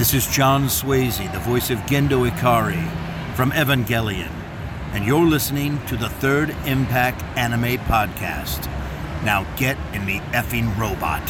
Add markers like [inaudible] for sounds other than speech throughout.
This is John Swasey, the voice of Gendo Ikari from Evangelion, and you're listening to the Third Impact Anime Podcast. Now get in the effing robot.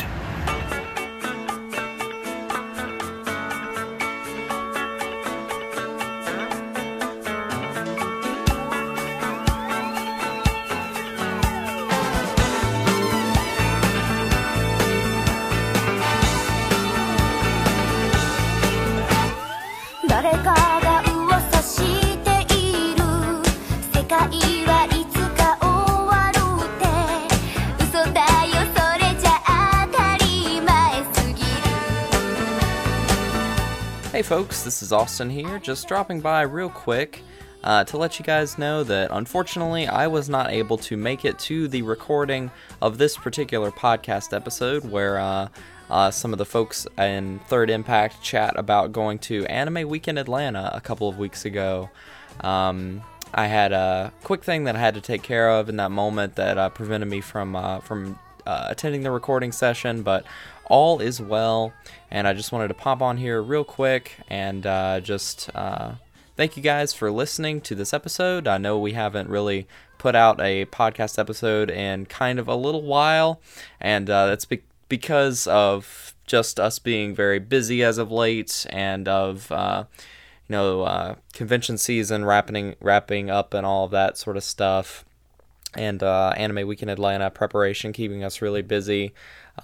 Folks, this is Austin here, just dropping by real quick uh, to let you guys know that unfortunately I was not able to make it to the recording of this particular podcast episode where uh, uh, some of the folks in Third Impact chat about going to Anime Weekend Atlanta a couple of weeks ago. Um, I had a quick thing that I had to take care of in that moment that uh, prevented me from uh, from uh, attending the recording session, but all is well. And I just wanted to pop on here real quick and uh, just uh, thank you guys for listening to this episode. I know we haven't really put out a podcast episode in kind of a little while, and uh, that's be- because of just us being very busy as of late and of uh, you know uh, convention season wrapping wrapping up and all of that sort of stuff and uh, Anime Weekend Atlanta preparation, keeping us really busy,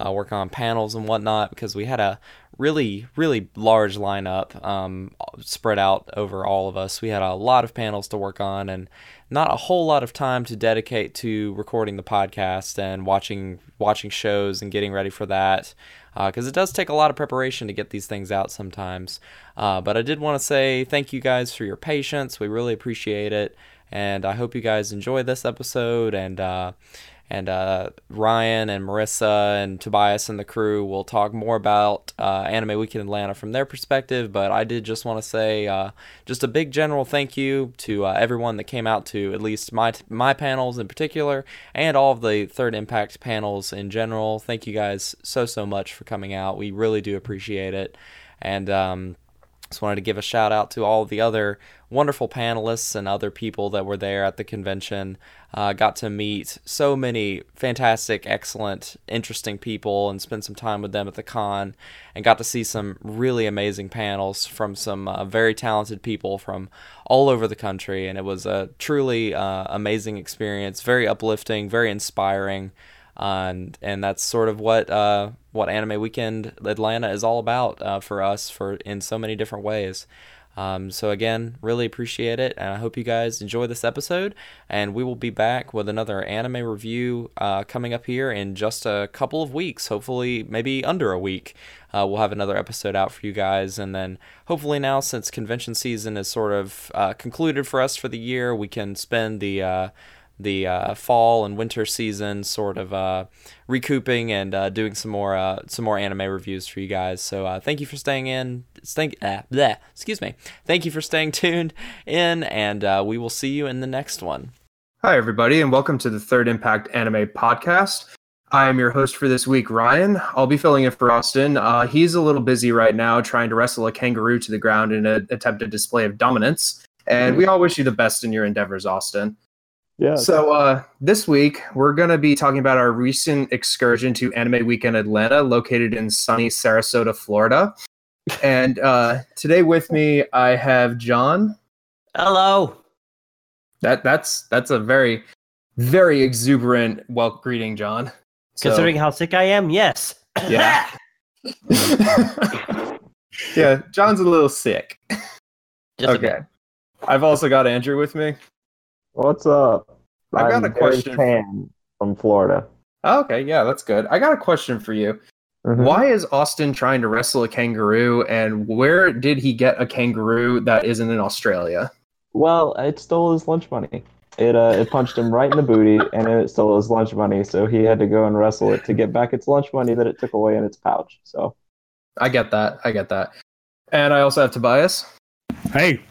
uh, working on panels and whatnot because we had a really, really large lineup um, spread out over all of us. We had a lot of panels to work on and not a whole lot of time to dedicate to recording the podcast and watching watching shows and getting ready for that because it does take a lot of preparation to get these things out sometimes. Uh, but I did want to say thank you guys for your patience. We really appreciate it and I hope you guys enjoy this episode. And uh, and uh, Ryan and Marissa and Tobias and the crew will talk more about uh, Anime Weekend Atlanta from their perspective. But I did just want to say uh, just a big general thank you to uh, everyone that came out to at least my my panels in particular, and all of the Third Impact panels in general. Thank you guys so so much for coming out. We really do appreciate it. And um, just wanted to give a shout out to all the other wonderful panelists and other people that were there at the convention. Uh, got to meet so many fantastic, excellent, interesting people and spend some time with them at the con, and got to see some really amazing panels from some uh, very talented people from all over the country. And it was a truly uh, amazing experience, very uplifting, very inspiring and and that's sort of what uh, what Anime Weekend Atlanta is all about uh, for us for in so many different ways. Um, so again, really appreciate it, and I hope you guys enjoy this episode. And we will be back with another anime review uh, coming up here in just a couple of weeks. Hopefully, maybe under a week. Uh, we'll have another episode out for you guys, and then hopefully now, since convention season is sort of uh, concluded for us for the year, we can spend the uh, the uh, fall and winter season, sort of uh, recouping and uh, doing some more uh, some more anime reviews for you guys. So uh, thank you for staying in. Thank uh, bleh, excuse me. Thank you for staying tuned in, and we will see you in the next one. Hi, everybody, and welcome to the Third Impact Anime Podcast. I am your host for this week, Ryan. I'll be filling in for Austin. He's a little busy right now trying to wrestle a kangaroo to the ground in an attempted display of dominance. And we all wish you the best in your endeavors, Austin. Yeah. So uh, this week we're going to be talking about our recent excursion to Anime Weekend Atlanta, located in sunny Sarasota, Florida. And uh, today with me I have John. Hello. That that's that's a very very exuberant well greeting, John. So, Considering how sick I am, yes. yeah, [laughs] yeah, John's a little sick. Just okay, bit. I've also got Andrew with me. What's up? I've got I'm a question. Tan from Florida. Oh, okay, yeah, that's good. I got a question for you. Mhm. Why is Austin trying to wrestle a kangaroo, and where did he get a kangaroo that isn't in Australia? Well, it stole his lunch money. It uh, it punched him right in the booty, and it stole his lunch money. So he had to go and wrestle it to get back its lunch money that it took away in its pouch. So I get that. I get that. And I also have Tobias. Hey,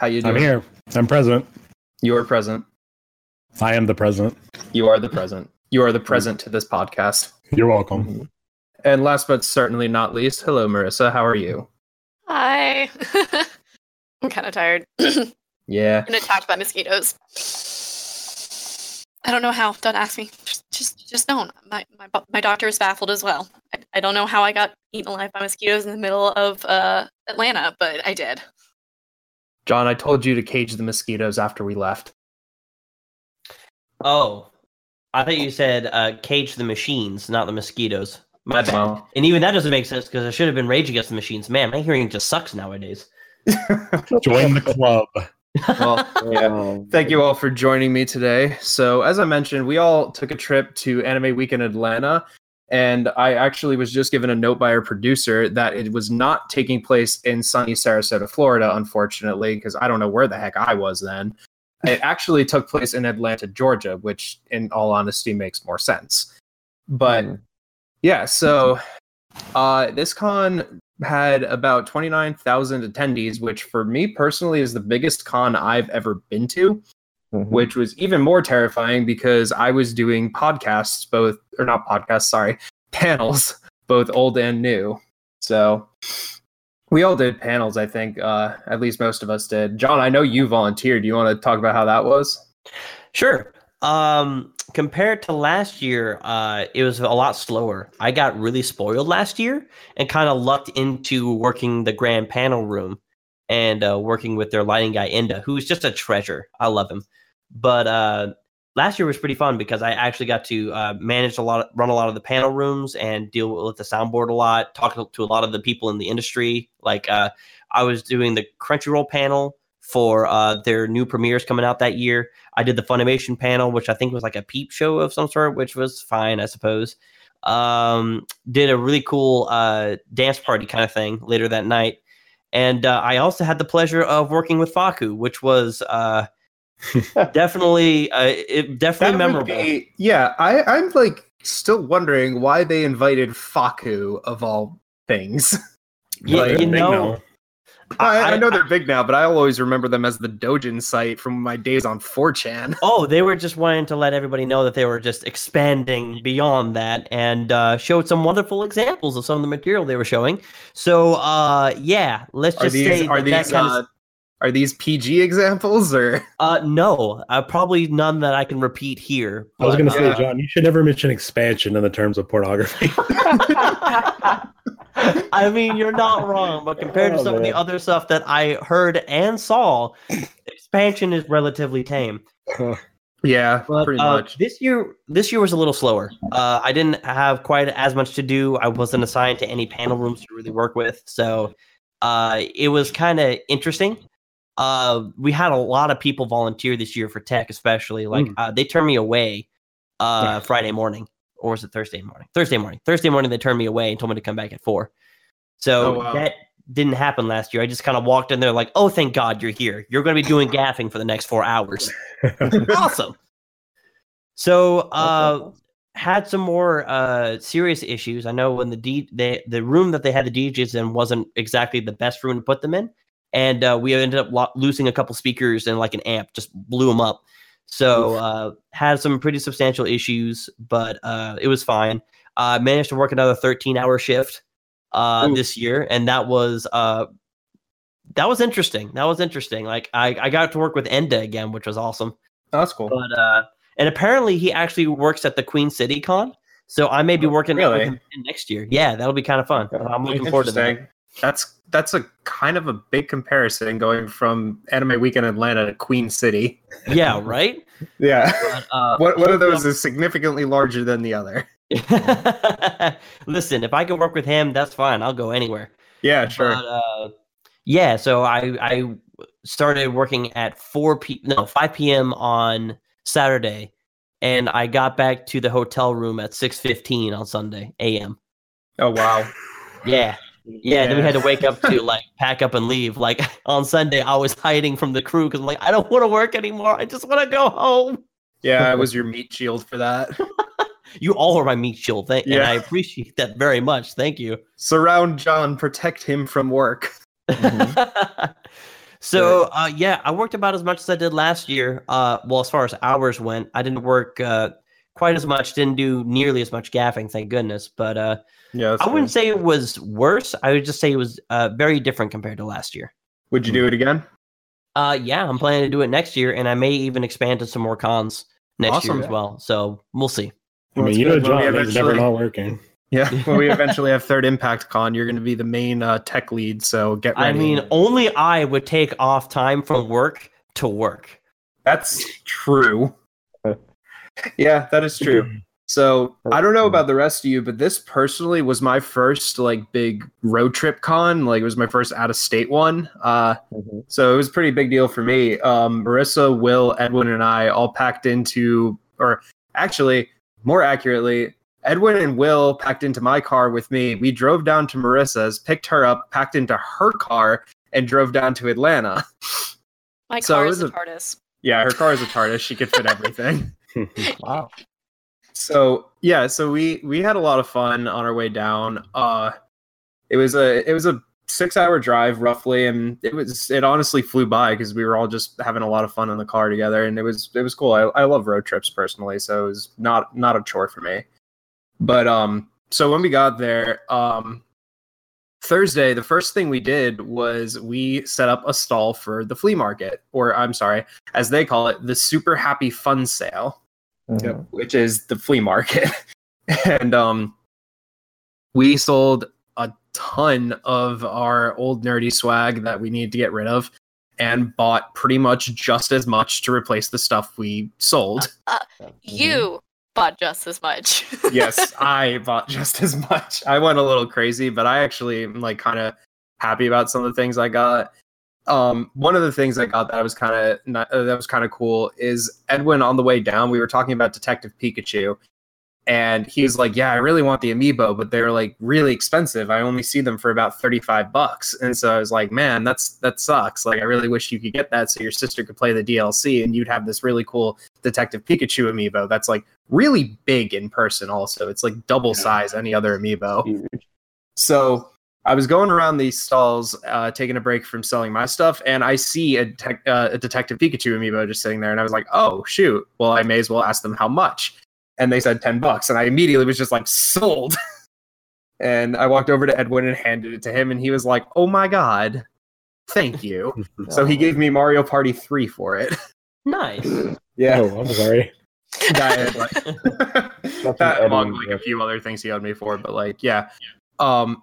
How you doing? I'm here. I'm president. You are present. I am the president. You are the present. You are the present to this podcast. You're welcome. And last but certainly not least, hello, Marissa. How are you? Hi. [laughs] I'm kind of tired. [clears throat] Yeah. and attacked by mosquitoes. I don't know how. Don't ask me. Just, just, just don't. My, my, my doctor is baffled as well. I, I don't know how I got eaten alive by mosquitoes in the middle of uh, Atlanta, but I did. John, I told you to cage the mosquitoes after we left. Oh, I thought you said uh, cage the machines, not the mosquitoes. My bad. Well, And even that doesn't make sense because I should have been Rage Against the Machines. Man, my hearing just sucks nowadays. [laughs] Join the club. well, [laughs] yeah. Thank you all for joining me today. So, as I mentioned, we all took a trip to Anime Weekend Atlanta, and I actually was just given a note by our producer that it was not taking place in sunny Sarasota, Florida, unfortunately, because I don't know where the heck I was then. It actually took place in Atlanta, Georgia, which, in all honesty, makes more sense. But Mm. yeah, so uh, this con had about 29,000 attendees, which for me personally is the biggest con I've ever been to, Mhm. which was even more terrifying because I was doing podcasts, both, or not podcasts, sorry, [laughs] panels, both old and new. So we all did panels, I think. Uh, at least most of us did. John, I know you volunteered. Do you want to talk about how that was? Sure. Um, compared to last year, uh, it was a lot slower. I got really spoiled last year and kind of lucked into working the grand panel room and uh, working with their lighting guy Enda, who's just a treasure. I love him. But uh, last year was pretty fun because I actually got to uh, manage a lot, run a lot of the panel rooms, and deal with the soundboard a lot. Talk to a lot of the people in the industry. Like uh, I was doing the Crunchyroll panel for uh, their new premieres coming out that year. I did the Funimation panel, which I think was like a peep show of some sort, which was fine, I suppose. Um, did a really cool uh, dance party kind of thing later that night. And uh, I also had the pleasure of working with Fakku, which was uh, [laughs] definitely uh, it, definitely That memorable. be- yeah, I, I'm like still wondering why they invited Fakku of all things. [laughs] Yeah, Like, you Big know, no. I, I, know they're big now, but I always remember them as the Dojin site from my days on 4chan. [laughs] Oh, they were just wanting to let everybody know that they were just expanding beyond that and uh, showed some wonderful examples of some of the material they were showing. So, uh, yeah, let's Are just these say are that, that kind uh, of, are these PG examples or uh, no, uh, probably none that I can repeat here. I was going to say, Yeah. John, you should never mention expansion in the terms of pornography. [laughs] I mean, you're not wrong, but compared to Oh, some of the other stuff that I heard and saw, expansion is relatively tame. [laughs] yeah, But pretty uh, much. this year, this year was a little slower. Uh, I didn't have quite as much to do. I wasn't assigned to any panel rooms to really work with, so uh, it was kind of interesting. Uh, we had a lot of people volunteer this year for tech, especially. Like Mm. uh, they turned me away uh, Friday morning, or was it Thursday morning? Thursday morning. Thursday morning, they turned me away and told me to come back at four. So Oh, wow. that didn't happen last year. I just kind of walked in there like, "Oh, thank God you're here. You're going to be doing gaffing for the next four hours." [laughs] awesome. So, uh, had some more uh serious issues. I know when the D they, the room that they had the DJs in wasn't exactly the best room to put them in, and uh, we ended up lo- losing a couple speakers and like an amp, just blew them up. So uh, had some pretty substantial issues, but uh, it was fine. Uh, managed to work another 13 hour shift uh, this year, and that was uh, that was interesting. That was interesting. Like I, I got to work with Enda again, which was awesome. Oh, that's cool. But uh, and apparently he actually works at the Queen City Con, so I may be working with really? next year. Yeah, that'll be kind of fun. I'm looking forward to that. Interesting. That's that's a kind of a big comparison going from Anime Weekend Atlanta to Queen City. [laughs] Yeah, right. Yeah. But, uh, [laughs] What one of those is significantly larger than the other? [laughs] Listen, if I can work with him, that's fine. I'll go anywhere. Yeah, sure. But uh, yeah, so I I started working at four p no five p.m. on Saturday, and I got back to the hotel room at six fifteen on Sunday a.m. oh wow. Yeah. Yeah, then we had to wake up to [laughs] like pack up and leave. Like on Sunday, I was hiding from the crew because I'm like, I don't want to work anymore. I just want to go home. Yeah, I was your meat shield for that. [laughs] You all are my meat shield, thank, and I appreciate that very much. Thank you. Surround John, protect him from work. [laughs] so uh, yeah, I worked about as much as I did last year. Uh, well, as far as hours went, I didn't work uh, quite as much. Didn't do nearly as much gaffing, thank goodness. But uh, Yeah, that's I wouldn't say it was worse. I would just say it was uh, very different compared to last year. Would you do it again? Uh, yeah, I'm planning to do it next year, and I may even expand to some more cons next year Awesome. as well. So we'll see. I mean, you know, good when we John is never not working. Yeah, [laughs] when we eventually have third Impact Con, you're going to be the main uh, tech lead. So get ready. I mean, only I would take off time from work to work. That's true. [laughs] yeah, that is true. [laughs] So I don't know about the rest of you, but this personally was my first like big road trip con. Like it was my first out of state one. Uh, Mhm. so it was a pretty big deal for me. Um, Marissa, Will, Edwin, and I all packed into, or actually, more accurately, Edwin and Will packed into my car with me. We drove down to Marissa's, picked her up, packed into her car, and drove down to Atlanta. [laughs] My So car is a a- TARDIS. Yeah, her car is a TARDIS. She could fit everything. [laughs] Wow. So yeah so we we had a lot of fun on our way down. Uh it was a it was a six hour drive roughly and it was it honestly flew by because we were all just having a lot of fun in the car together and it was it was cool. I, I love road trips personally so it was not not a chore for me. But um so when we got there um thursday the first thing we did was we set up a stall for the flea market or i'm sorry as they call it the super happy fun sale Mhm. which is the flea market. [laughs] and um we sold a ton of our old nerdy swag that we needed to get rid of and bought pretty much just as much to replace the stuff we sold. Mm-hmm. You bought just as much. [laughs] yes, I bought just as much. I went a little crazy, but I actually am like kind of happy about some of the things I got. Um, one of the things I got that I was kind of uh, that was kind of cool is Edwin on the way down. We were talking about Detective Pikachu, and he was like, "Yeah, I really want the amiibo, but they're like really expensive. I only see them for about thirty five bucks." And so I was like, "Man, that's that sucks. Like, I really wish you could get that so your sister could play the DLC, and you'd have this really cool Detective Pikachu amiibo that's like really big in person. Also, it's like double size any other amiibo." So I was going around these stalls, uh, taking a break from selling my stuff, and I see a, tech uh, a Detective Pikachu amiibo just sitting there, and I was like, "Oh shoot! Well, I may as well ask them how much." And they said ten bucks, and I immediately was just like, "Sold!" [laughs] and I walked over to Edwin and handed it to him, and he was like, "Oh my god, thank you!" [laughs] so he gave me Mario Party three for it. Nice. [laughs] yeah, Oh, I'm sorry. that, like, That's that among like a few other things he owed me for, but like yeah. Um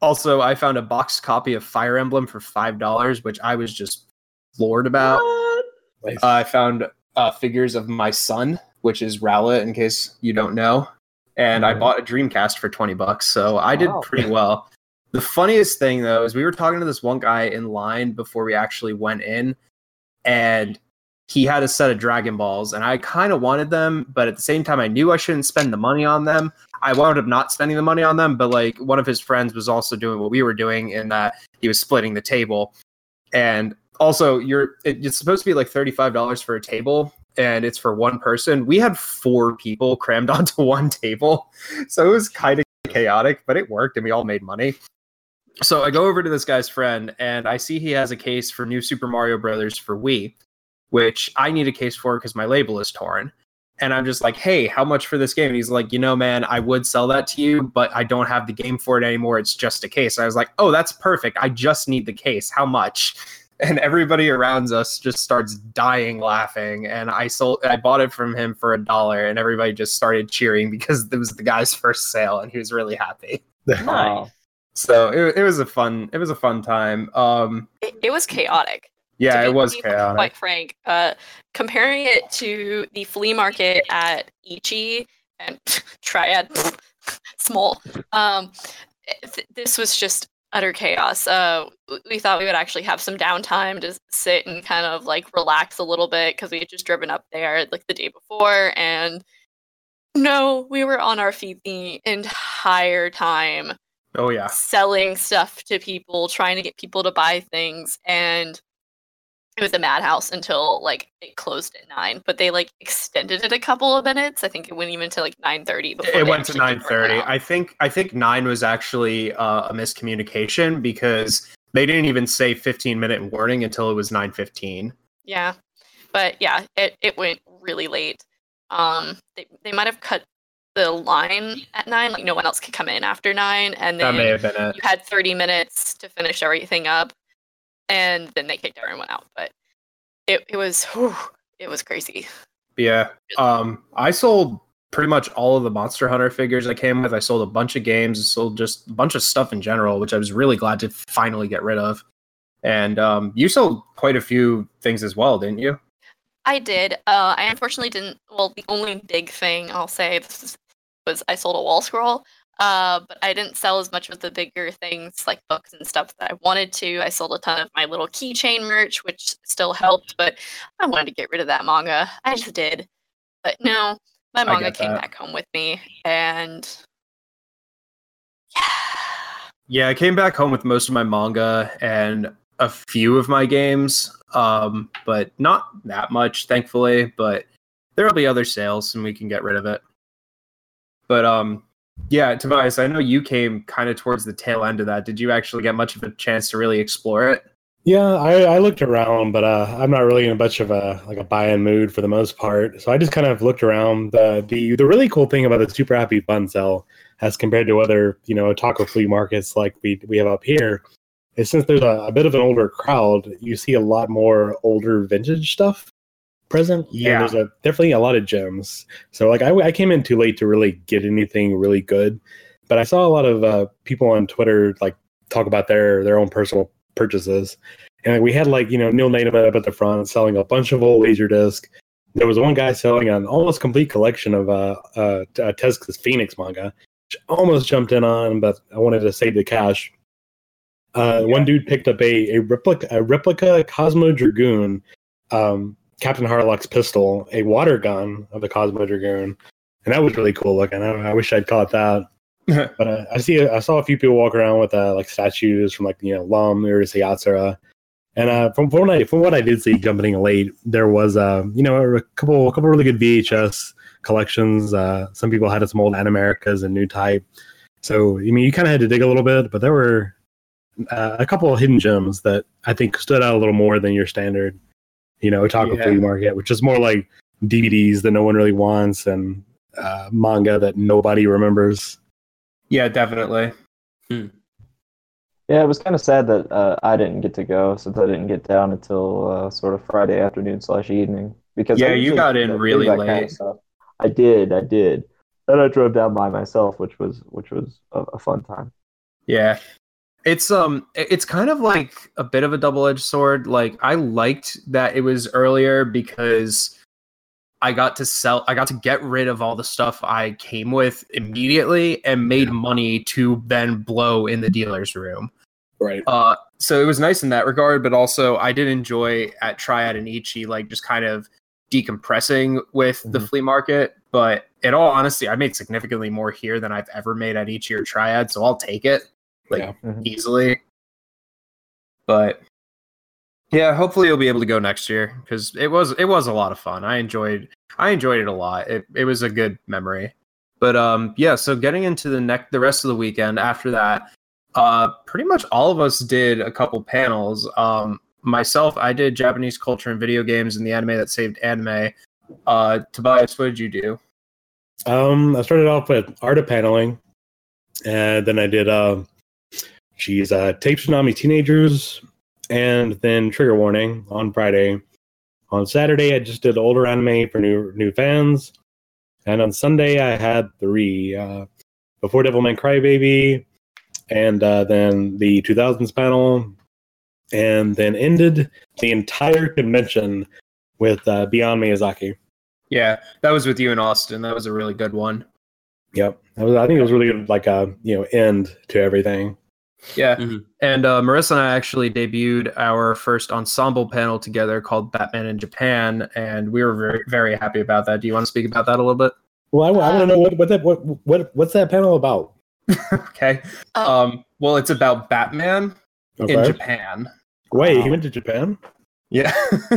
also I found a boxed copy of Fire Emblem for five dollars, which I was just floored about. Nice. Uh, I found uh, figures of my son, which is Rowlet, in case you don't know. And I Mhm. bought a Dreamcast for 20 bucks, so I did Wow. pretty well. The funniest thing though is we were talking to this one guy in line before we actually went in, and he had a set of Dragon Balls, and I kind of wanted them, but at the same time, I knew I shouldn't spend the money on them. I wound up not spending the money on them, but like one of his friends was also doing what we were doing in that he was splitting the table, and also you're it- it's supposed to be like thirty five dollars for a table, and it's for one person. We had four people [laughs] crammed onto one table, so it was kind of chaotic, but it worked, and we all made money. So I go over to this guy's friend, and I see he has a case for New Super Mario Brothers for Wii, which I need a case for because my label is torn. And I'm just like, hey, how much for this game? And he's like, you know, man, I would sell that to you, but I don't have the game for it anymore. It's just a case. And I was like, oh, that's perfect. I just need the case. How much? [laughs] And everybody around us just starts dying laughing. And I sold, I bought it from him for a dollar, and everybody just started cheering [laughs] because it was the guy's first sale, and he was really happy. [laughs] Nice. So it, it was a fun, it was a fun time. Um, it, it was chaotic. Yeah, it was chaotic. Quite frank, uh, comparing it to the flea market at Ichi and [laughs] Triad, [laughs] small. Um, th- this was just utter chaos. Uh, we thought we would actually have some downtime to sit and kind of like relax a little bit because we had just driven up there like the day before, and no, we were on our feet the entire time Oh yeah. selling stuff to people, trying to get people to buy things, and it was a madhouse until like it closed at nine. But they like extended it a couple of minutes. I think it went even to like nine thirty. it went to 9:30. I think I think 9 was actually uh, a miscommunication because they didn't even say 15 minute warning until it was 9:15. Yeah, but yeah, it it went really late. Um, they they might have cut the line at nine, like no one else could come in after nine, and That may have been it. you had 30 minutes to finish everything up, and then they kicked everyone out. But it it was whew, it was crazy. Yeah. Um, I sold pretty much all of the Monster Hunter figures I came with. I sold a bunch of games, I sold just a bunch of stuff in general, which I was really glad to finally get rid of. And um, you sold quite a few things as well, didn't you? I did. Uh, I unfortunately didn't. Well, the only big thing I'll say this was I sold a wall scroll. Uh, but I didn't sell as much of the bigger things like books and stuff that I wanted to. I sold a ton of my little keychain merch, which still helped, but I wanted to get rid of that manga. I just did. But no, my manga came that. back home with me, and yeah, Yeah, I came back home with most of my manga and a few of my games, um, but not that much, thankfully. But there'll be other sales, and we can get rid of it. But um, yeah, Tobias, I know you came kind of towards the tail end of that. Did you actually get much of a chance to really explore it? Yeah, I, I looked around, but uh, I'm not really in a much of a like a buy-in mood for the most part. So I just kind of looked around. The the the really cool thing about the Super Happy Fun Cell, as compared to other you know taco flea markets like we we have up here, is since there's a, a bit of an older crowd, you see a lot more older vintage stuff present. and Yeah. there's a definitely a lot of gems. So like I, I came in too late to really get anything really good, but I saw a lot of uh, people on Twitter like talk about their their own personal purchases. And like, we had like you know Neil Nadelman up at the front selling a bunch of old laser Laserdisc. There was one guy selling an almost complete collection of uh, uh, uh Phoenix manga, which I almost jumped in on, but I wanted to save the cash. Uh, One dude picked up a, a replica a replica Cosmo Dragoon, um, Captain Harlock's pistol, a water gun of the Cosmo Dragoon, and that was really cool looking. I, I wish I'd caught that. [laughs] But uh, I see, I saw a few people walk around with uh, like statues from like you know Lum or Yatsura, and uh, from, from what I from what I did see jumping in late, there was uh, you know a couple a couple really good VHS collections. Uh, some people had some old Animericas and Newtype. So I mean, you kind of had to dig a little bit, but there were uh, a couple of hidden gems that I think stood out a little more than your standard, you know, otaku Yeah. flea market, which is more like DVDs that no one really wants and uh, manga that nobody remembers. Yeah, definitely. Yeah, it was kind of sad that uh, I didn't get to go since I didn't get down until uh, sort of Friday afternoon slash evening. Because Yeah, you got in really that kind of late. I did, I did. Then I drove down by myself, which was which was a, a fun time. Yeah. It's um it's kind of like a bit of a double-edged sword. Like I liked that it was earlier because I got to sell I got to get rid of all the stuff I came with immediately and made money to then blow in the dealer's room. Right. Uh so it was nice in that regard, but also I did enjoy at Triad and Ichi like just kind of decompressing with the Mhm. flea market. But in all honesty, I made significantly more here than I've ever made at Ichi or Triad, so I'll take it like Yeah. Mhm. easily. But yeah, hopefully you'll be able to go next year because it was it was a lot of fun. I enjoyed I enjoyed it a lot. It it was a good memory. But um yeah, so getting into the next the rest of the weekend after that, uh pretty much all of us did a couple panels. Um myself, I did Japanese culture and video games and the anime that saved anime. Uh Tobias, what did you do? Um, I started off with art of paneling, and then I did uh, geez, uh, tape tsunami teenagers, and then trigger warning on Friday. On Saturday, I just did older anime for new new fans, and on Sunday I had three: uh, Before Devilman Crybaby, and uh, then the 2000s panel, and then ended the entire convention with uh, Beyond Miyazaki. Yeah, that was with you in Austin. That was a really good one. Yep, that was, I think it was really good, like a you know end to everything. Yeah. Mhm. And uh, Marissa and I actually debuted our first ensemble panel together called Batman in Japan, and we were very, very happy about that. Do you want to speak about that a little bit? Well, I, want to know what what that what, what what's that panel about? [laughs] okay. Oh. Um, well, it's about Batman in Japan. Wait, he Um, went to Japan. Yeah. [laughs]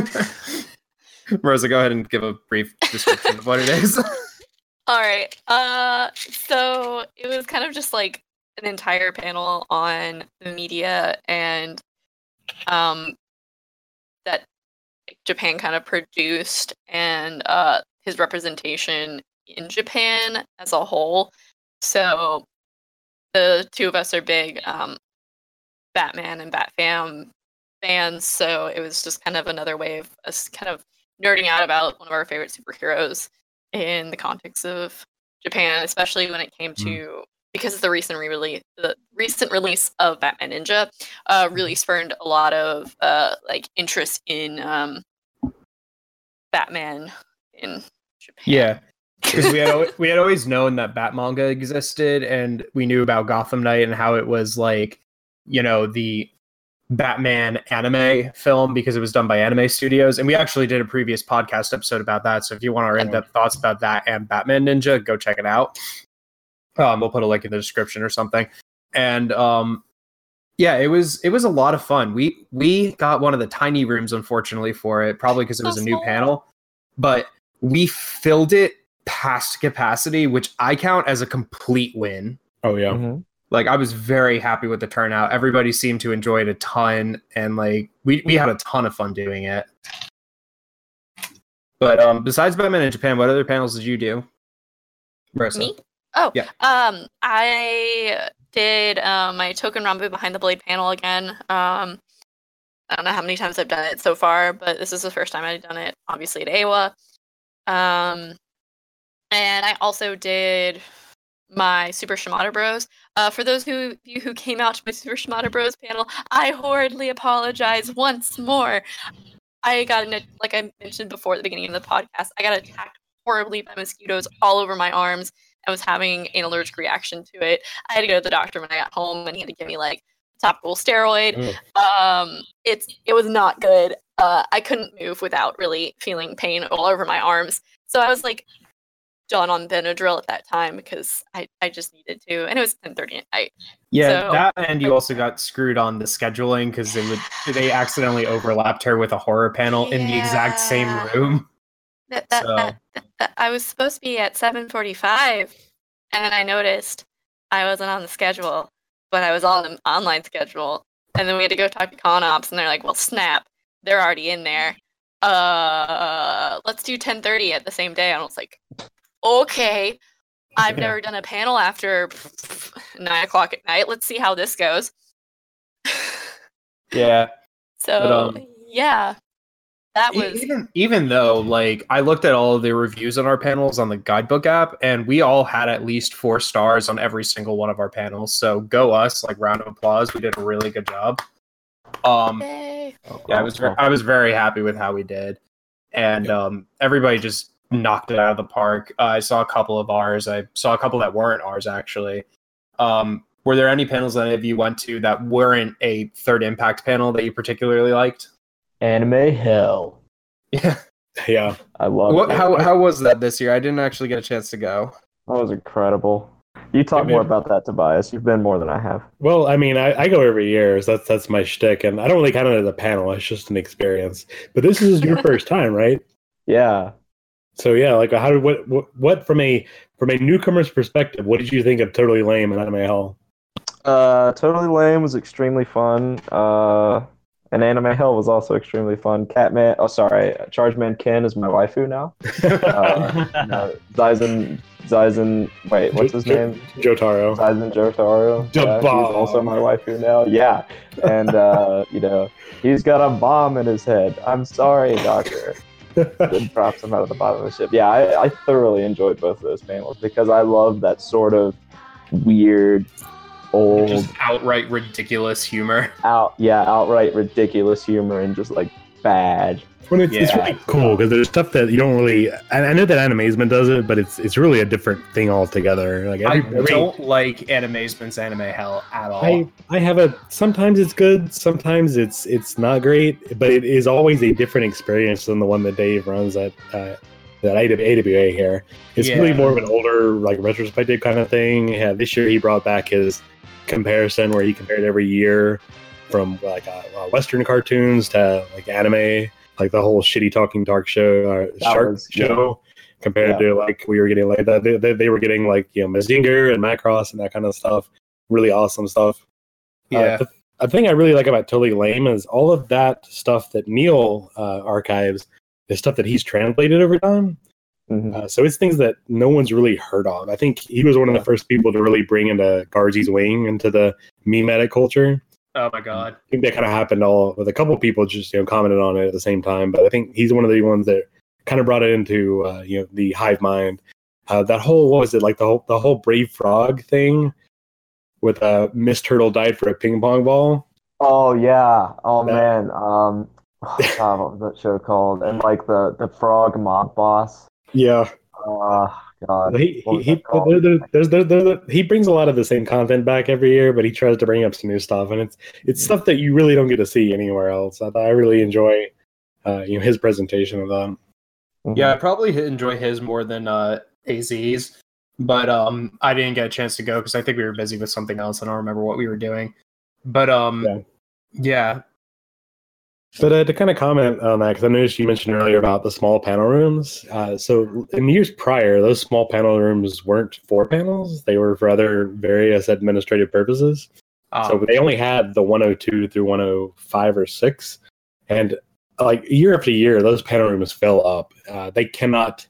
Marissa, go ahead and give a brief description of what it is. [laughs] All right. Uh, so it was kind of just like an entire panel on the media and um that Japan kind of produced and uh his representation in Japan as a whole. So the two of us are big um, Batman and Batfam fans, so it was just kind of another way of us kind of nerding out about one of our favorite superheroes in the context of Japan, especially when it came to because of the recent re-release the recent release of Batman Ninja uh, really spurned a lot of uh, like interest in um, Batman in Japan. Yeah, because we had [laughs] al- we had always known that Bat manga existed, and we knew about Gotham Knight and how it was like, you know, the Batman anime film because it was done by Anime Studios, and we actually did a previous podcast episode about that. So if you want our in-depth thoughts about that and Batman Ninja, go check it out. Um, we'll put a link in the description or something. And um, yeah, it was it was a lot of fun. We we got one of the tiny rooms, unfortunately, for it, probably because it was a new panel, but we filled it past capacity, which I count as a complete win. Oh yeah. Mhm. Like I was very happy with the turnout. Everybody seemed to enjoy it a ton, and like we we had a ton of fun doing it. But um, besides Batman in Japan, what other panels did you do? Marissa? Me? Oh, Yeah. Um, I did um, my Touken Ranbu Behind the Blade panel again. Um, I don't know how many times I've done it so far, but this is the first time I've done it, obviously, at AWA. Um, and I also did my Super Shimada Bros. Uh, for those who you who came out to my Super Shimada Bros panel, I horridly apologize once more. I got in a, like I mentioned before at the beginning of the podcast, I got attacked horribly by mosquitoes all over my arms. I was having an allergic reaction to it. I had to go to the doctor when I got home, and he had to give me like topical steroid. Um, it's it was not good. Uh, I couldn't move without really feeling pain all over my arms. So I was like done on Benadryl at that time because I, I just needed to, and it was 10:30 at night. Yeah, So- that and you also got screwed on the scheduling because they would they accidentally overlapped her with a horror panel in the exact same room. That, that, So- that, that, that- I was supposed to be at 7:45, and then I noticed I wasn't on the schedule, but I was on the online schedule, and then we had to go talk to ConOps, and they're like, "Well, snap, they're already in there. Uh, let's do 10:30 at the same day." And I was like, "Okay." I've Yeah. never done a panel after nine o'clock at night. Let's see how this goes. Yeah, [laughs] so um, yeah, that was even even though like I looked at all of the reviews on our panels on the guidebook app, and we all had at least four stars on every single one of our panels. So go us! Like round of applause. We did a really good job. Um, Yay. yeah, I was ver- I was very happy with how we did, and um, everybody just knocked it out of the park. Uh, I saw a couple of ours. I saw a couple that weren't ours actually. Um, were there any panels that any of you went to that weren't a third impact panel that you particularly liked? Anime hell. Yeah. [laughs] Yeah. I love What? it. How how was that this year? I didn't actually get a chance to go. That was incredible. You talk Yeah, more about that, Tobias. You've been more than I have. Well, I mean, I, I go every year. So that's that's my shtick, and I don't really count it as a panel. It's just an experience. But this is your [laughs] first time, right? Yeah. So yeah, like how did what what, what from a from a newcomer's perspective, what did you think of Totally Lame and Anime Hell? Uh, totally lame was extremely fun. Uh, and Anime Hell was also extremely fun. Catman, oh sorry, Chargeman Ken is my waifu now. [laughs] Uh, no, Zaizen, Zaizen, wait, what's his name? Jotaro. Zaizen Jotaro. Da Yeah, he's bomb. also my waifu now. Yeah, and uh, [laughs] you know he's got a bomb in his head. I'm sorry, Doctor. Then [laughs] drops him out of the bottom of the ship. Yeah, I, I thoroughly enjoyed both of those panels because I love that sort of weird, old, Just outright ridiculous humor. [laughs] out, yeah, outright ridiculous humor and just like bad. When it's, it's really cool because there's stuff that you don't really. I, I know that Animazement does it, but it's it's really a different thing altogether. Like I every, every- don't like Animazement's anime hell at all. I I have a sometimes it's good, sometimes it's it's not great, but it is always a different experience than the one that Dave runs at uh, that AWA here. It's really more of an older like retrospective kind of thing. Yeah, this year he brought back his comparison where he compared every year from like uh, uh, Western cartoons to like anime, like the whole shitty talking dark show, uh, Shark was- show. Compared Yeah. to like we were getting like that, they, they, they were getting like you know Mazinger and Macross and that kind of stuff, really awesome stuff. Uh, yeah. the, the thing I really like about Totally Lame is all of that stuff that Neil uh, archives is stuff that he's translated over time. Mhm. Uh, so it's things that no one's really heard of. I think he was one of the first people to really bring into Garzey's Wing into the meme edit culture. Oh my god. I think that kind of happened all with a couple of people just you know commented on it at the same time. But I think he's one of the ones that kind of brought it into uh, you know the hive mind. Uh, that whole what was it like the whole the whole brave frog thing with uh, Miss Turtle died for a ping pong ball. Oh yeah. Oh That- man. Um. oh, [laughs] God, what was that show called? And like the the frog mob boss. Yeah, Uh, God. he he, he that called? there- there- there's there, there, he brings a lot of the same content back every year, but he tries to bring up some new stuff, and it's it's stuff that you really don't get to see anywhere else. I, I really enjoy uh, you know his presentation of that. Mhm. Yeah, I probably enjoy his more than uh, AZ's, but um, I didn't get a chance to go because I think we were busy with something else. I don't remember what we were doing, but um, Yeah. yeah, But uh, to kind of comment on that, because I noticed you mentioned earlier about the small panel rooms. Uh, so in years prior, those small panel rooms weren't for panels; they were for other various administrative purposes. so um, they only had the 102 through 105 or six, and like year after year, those panel rooms fill up. Uh, they cannot,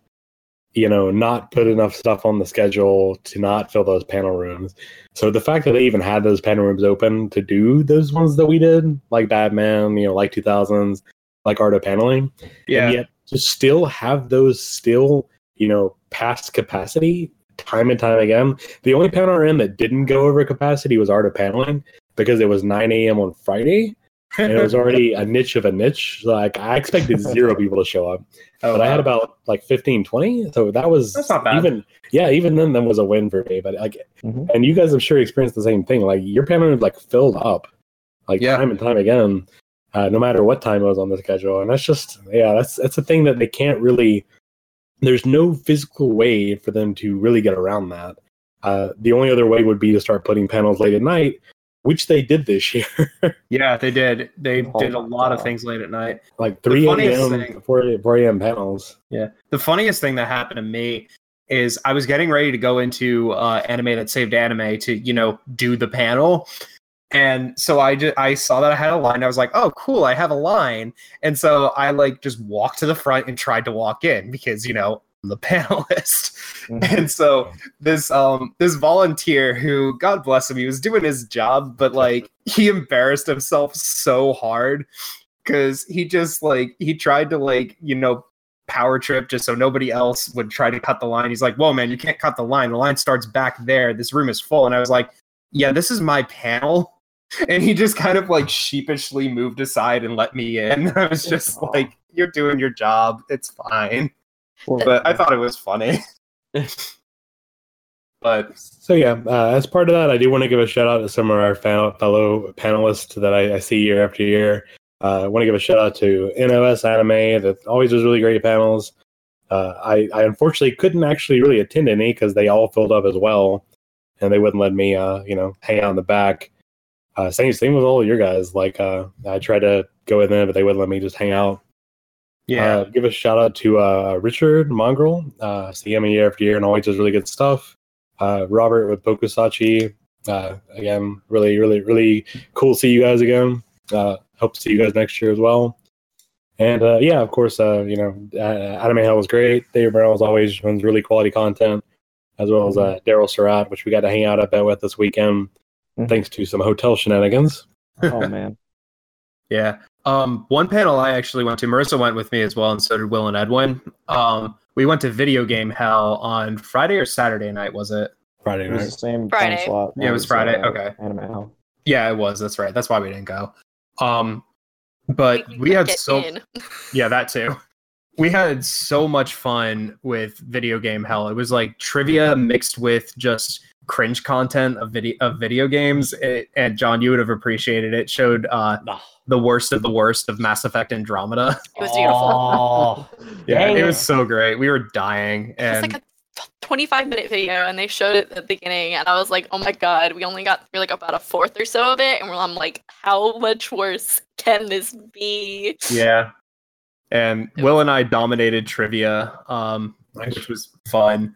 you know, not put enough stuff on the schedule to not fill those panel rooms. So the fact that they even had those panel rooms open to do those ones that we did, like Batman, you know, like 2000s, like art of paneling, yeah, and yet to still have those still, you know, past capacity time and time again. The only panel room that didn't go over capacity was art of paneling because it was 9 a.m. on Friday and it was already a niche of a niche. Like I expected [laughs] zero people to show up, oh, but I had about like 15, 20. So that was That's not bad. even, yeah, even then that was a win for me. But like, Mhm. and you guys I'm sure experienced the same thing. Like your panel room like filled up like Yeah. time and time again, uh, no matter what time it was on the schedule. And that's just, yeah, that's, that's a thing that they can't really, there's no physical way for them to really get around that. Uh, the only other way would be to start putting panels late at night, which they did this year. [laughs] yeah, they did. They Oh did a my lot of things late at night. like 3 a.m. 4, 4 a.m. panels. Yeah. The funniest thing that happened to me is I was getting ready to go into uh, anime that saved anime to you know do the panel. And so I just I saw that I had a line. I was like, "Oh, cool! I have a line." And so I like just walked to the front and tried to walk in because you know I'm the panelist. Mhm. And so this um this volunteer who God bless him, he was doing his job, but like he embarrassed himself so hard because he just like he tried to like you know power trip just so nobody else would try to cut the line. He's like, "Whoa, man, you can't cut the line. The line starts back there. This room is full." And I was like, "Yeah, this is my panel." [laughs] And he just kind of like sheepishly moved aside and let me in. [laughs] I was just like, "You're doing your job. It's fine." Well, But I thought it was funny. [laughs] but So yeah, uh, as part of that, I do want to give a shout out to some of our fel- fellow panelists that I, I see year after year. Uh, I want to give a shout out to NOS Anime that always does really great panels. Uh, I, I unfortunately couldn't actually really attend any because they all filled up as well, and they wouldn't let me, uh, you know, hang out in the back. Uh, same same with all of your guys. Like uh, I tried to go in there, but they wouldn't let me just hang out. Yeah, Uh, give a shout out to uh, Richard Mongrel. Uh, see him year after year and always does really good stuff. Uh, Robert with Bokusachi. Uh, again, really, really, really cool to see you guys again. Uh, hope to see you guys next year as well. And uh, yeah, of course, uh, you know, uh, Anime Hell was great. David Brown always runs really quality content, as well as uh, Daryl Surat, which we got to hang out up at with this weekend, Mhm. thanks to some hotel shenanigans. oh man. [laughs] yeah. Um, one panel I actually went to. Marissa went with me as well, and so did Will and Edwin. Um, we went to Video Game Hell on Friday or Saturday night. Was it? Friday It was the night. same Friday. time slot. Yeah, it was as, Friday, uh, okay. Anime Hell. Yeah, it was. That's right. That's why we didn't go. Um, but we couldn't had so in. [laughs] yeah, that too. We had so much fun with video game hell. It was like trivia mixed with just cringe content of video of video games. It, and John, you would have appreciated it. Showed uh, the worst of the worst of Mass Effect Andromeda. [laughs] It was beautiful. Oh, [laughs] Yeah, Dang it it. was so great. We were dying, It and was like a 25 minute video and they showed it at the beginning and I was like, oh my god, we only got through like about a fourth or so of it and I'm like, how much worse can this be? yeah, and Will and I dominated trivia, um, which was fun.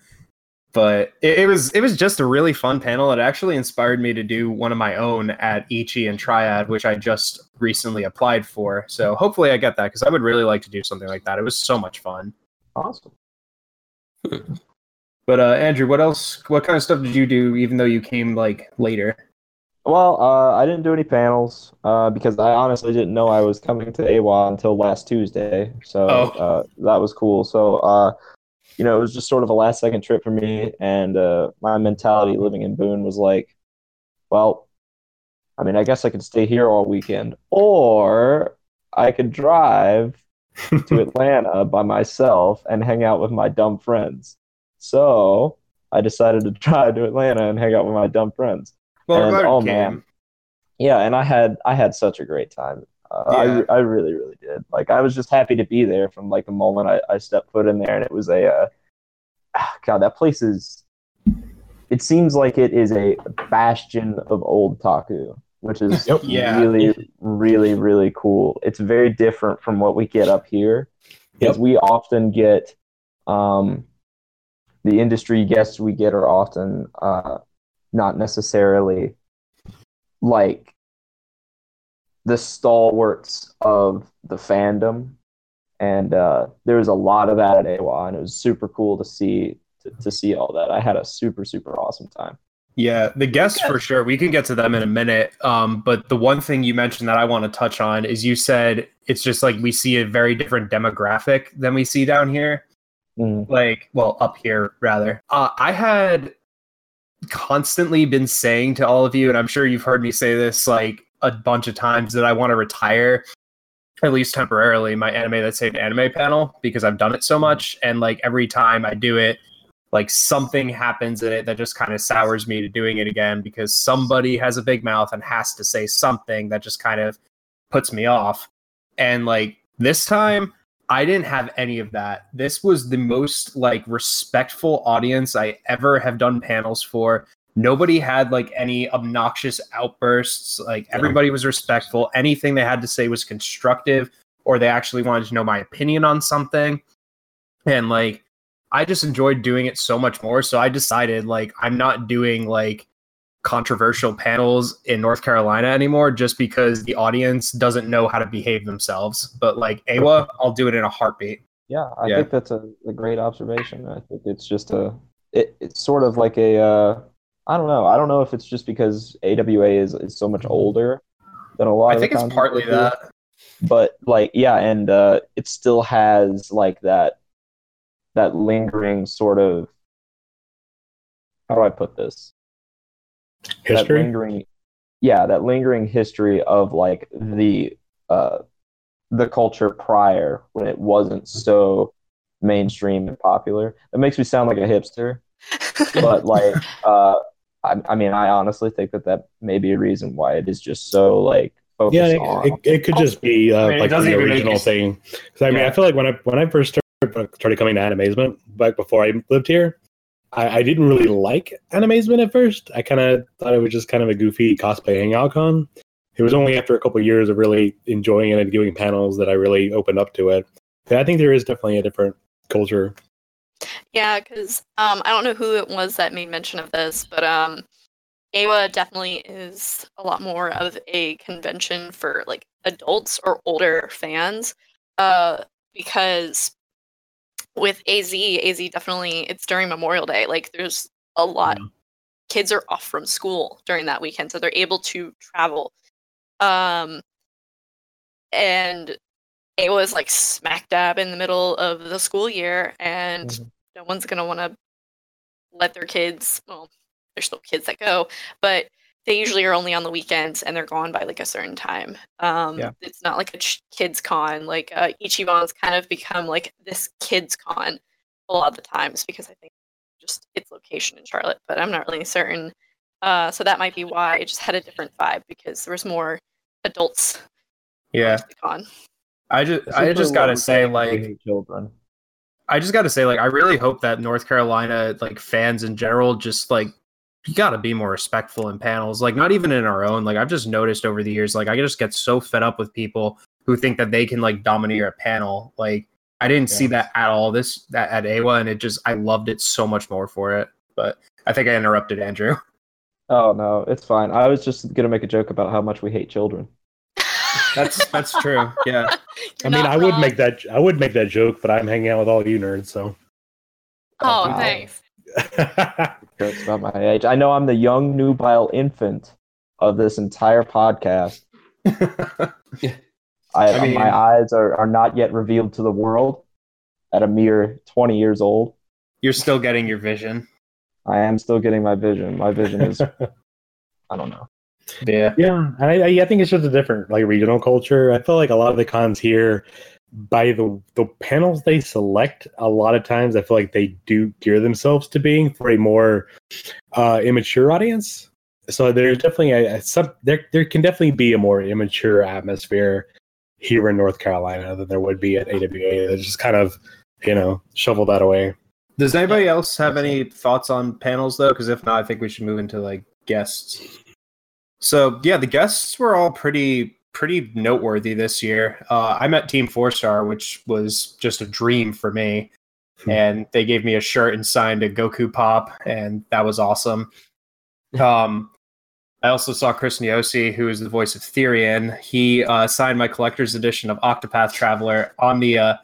But it, it was it was just a really fun panel. It actually inspired me to do one of my own at Ichi and Triad, which I just recently applied for. So hopefully I get that because I would really like to do something like that. It was so much fun. Awesome. [laughs] But uh, Andrew, what else? What kind of stuff did you do? Even though you came like later. Well, uh, I didn't do any panels uh, because I honestly didn't know I was coming to AWA until last Tuesday. So Oh. uh, that was cool. So, uh, you know, it was just sort of a last second trip for me. And uh, my mentality living in Boone was like, well, I mean, I guess I could stay here all weekend, or I could drive [laughs] to Atlanta by myself and hang out with my dumb friends. So I decided to [laughs] drive to Atlanta and hang out with my dumb friends. Well, And, oh, man. Yeah, and I had I had such a great time. Uh, I I really really did. Like I was just happy to be there from like the moment I, I stepped foot in there, and it was a uh, ah, God that place is. It seems like it is a bastion of old Taku, which is Yep. Yeah. really really really cool. It's very different from what we get up here, because Yep. we often get um, the industry guests we get are often uh, not necessarily like the stalwarts of the fandom and uh, there was a lot of that at AWA and it was super cool to see to, to see all that I had a super super awesome time Yeah, the guests for sure. We can get to them in a minute. Um, but the one thing you mentioned that I want to touch on is you said it's just like we see a very different demographic than we see down here. Mhm. Like, well, up here rather. Uh, I had constantly been saying to all of you, and I'm sure you've heard me say this like a bunch of times, that I want to retire at least temporarily my anime that saved anime panel because I've done it so much, and like every time I do it, like something happens in it that just kind of sours me to doing it again because somebody has a big mouth and has to say something that just kind of puts me off. And like this time, I didn't have any of that. This was the most like respectful audience I ever have done panels for. Nobody had like any obnoxious outbursts. Like everybody was respectful. Anything they had to say was constructive or they actually wanted to know my opinion on something. And like I just enjoyed doing it so much more. So I decided like I'm not doing like controversial panels in North Carolina anymore just because the audience doesn't know how to behave themselves. But like AWA, I'll do it in a heartbeat. yeah I Yeah. think that's a, a great observation I think it's just a it, it's sort of like a uh, I don't know I don't know if it's just because AWA is, is so much older than a lot I of the think it's partly do. that. but like yeah and uh it still has like that that lingering sort of how do i put this that History. lingering yeah that lingering history of like the uh the culture prior when it wasn't so mainstream and popular that makes me sound like a hipster [laughs] but like uh I, I mean i honestly think that that may be a reason why it is just so like focused Yeah, on it, it, it could just be uh, I mean, like the even make original thing. Because I mean, Yeah. I feel like when I when I first started started coming to Animazement, back before I lived here, I, I didn't really like Animazement at first. I kind of thought it was just kind of a goofy cosplay hangout con. It was only after a couple of years of really enjoying it and doing panels that I really opened up to it. But I think there is definitely a different culture. Yeah, because um, I don't know who it was that made mention of this, but um, AWA definitely is a lot more of a convention for like adults or older fans. Uh, because with AZ, AZ definitely it's during Memorial Day. Like there's a lot. Yeah. Kids are off from school during that weekend, so they're able to travel. Um, and it was like smack dab in the middle of the school year, and Mhm. No one's gonna want to let their kids. Well, there's still kids that go, but they usually are only on the weekends and they're gone by like a certain time. Um, Yeah. It's not like a ch- kids con. Like uh, Ichiban's kind of become like this kids con a lot of the times because I think just its location in Charlotte, but I'm not really certain. Uh, so that might be why it just had a different vibe because there was more adults. Yeah. the con. I just I just gotta say like children I just gotta say like I really hope that North Carolina like fans in general just like you gotta be more respectful in panels. Like not even in our own. Like I've just noticed over the years, like I just get so fed up with people who think that they can like domineer a panel. Like I didn't see that at all this that at AWA and it just I loved it so much more for it. But I think I interrupted Andrew. [laughs] Oh no, it's fine. I was just gonna make a joke about how much we hate children. That's that's true. Yeah. [laughs] I You're mean, not I would make that I would make that joke, but I'm hanging out with all you nerds, so Oh, uh, Wow. thanks. [laughs] Jokes about my age. I know I'm the young nubile infant of this entire podcast. [laughs] I, I mean- my eyes are, are not yet revealed to the world at a mere 20 years old. You're still getting your vision. I am still getting my vision. My vision is, I don't know. Yeah. Yeah, and I, I I think it's just a different like regional culture. I feel like a lot of the cons here, by the the panels they select, a lot of times I feel like they do gear themselves to being for a more uh, immature audience. So there's definitely a, a some there there can definitely be a more immature atmosphere here in North Carolina than there would be at AWA. They just kind of you know shovel that away. Does anybody else have any thoughts on panels though? Because if not, I think we should move into like guests. So yeah, the guests were all pretty pretty noteworthy this year. Uh, I met Team Four Star, which was just a dream for me, Hmm. and they gave me a shirt and signed a Goku pop, and that was awesome. Um, I also saw Chris Niosi, who is the voice of Therion. He uh, signed my collector's edition of Octopath Traveler on the uh,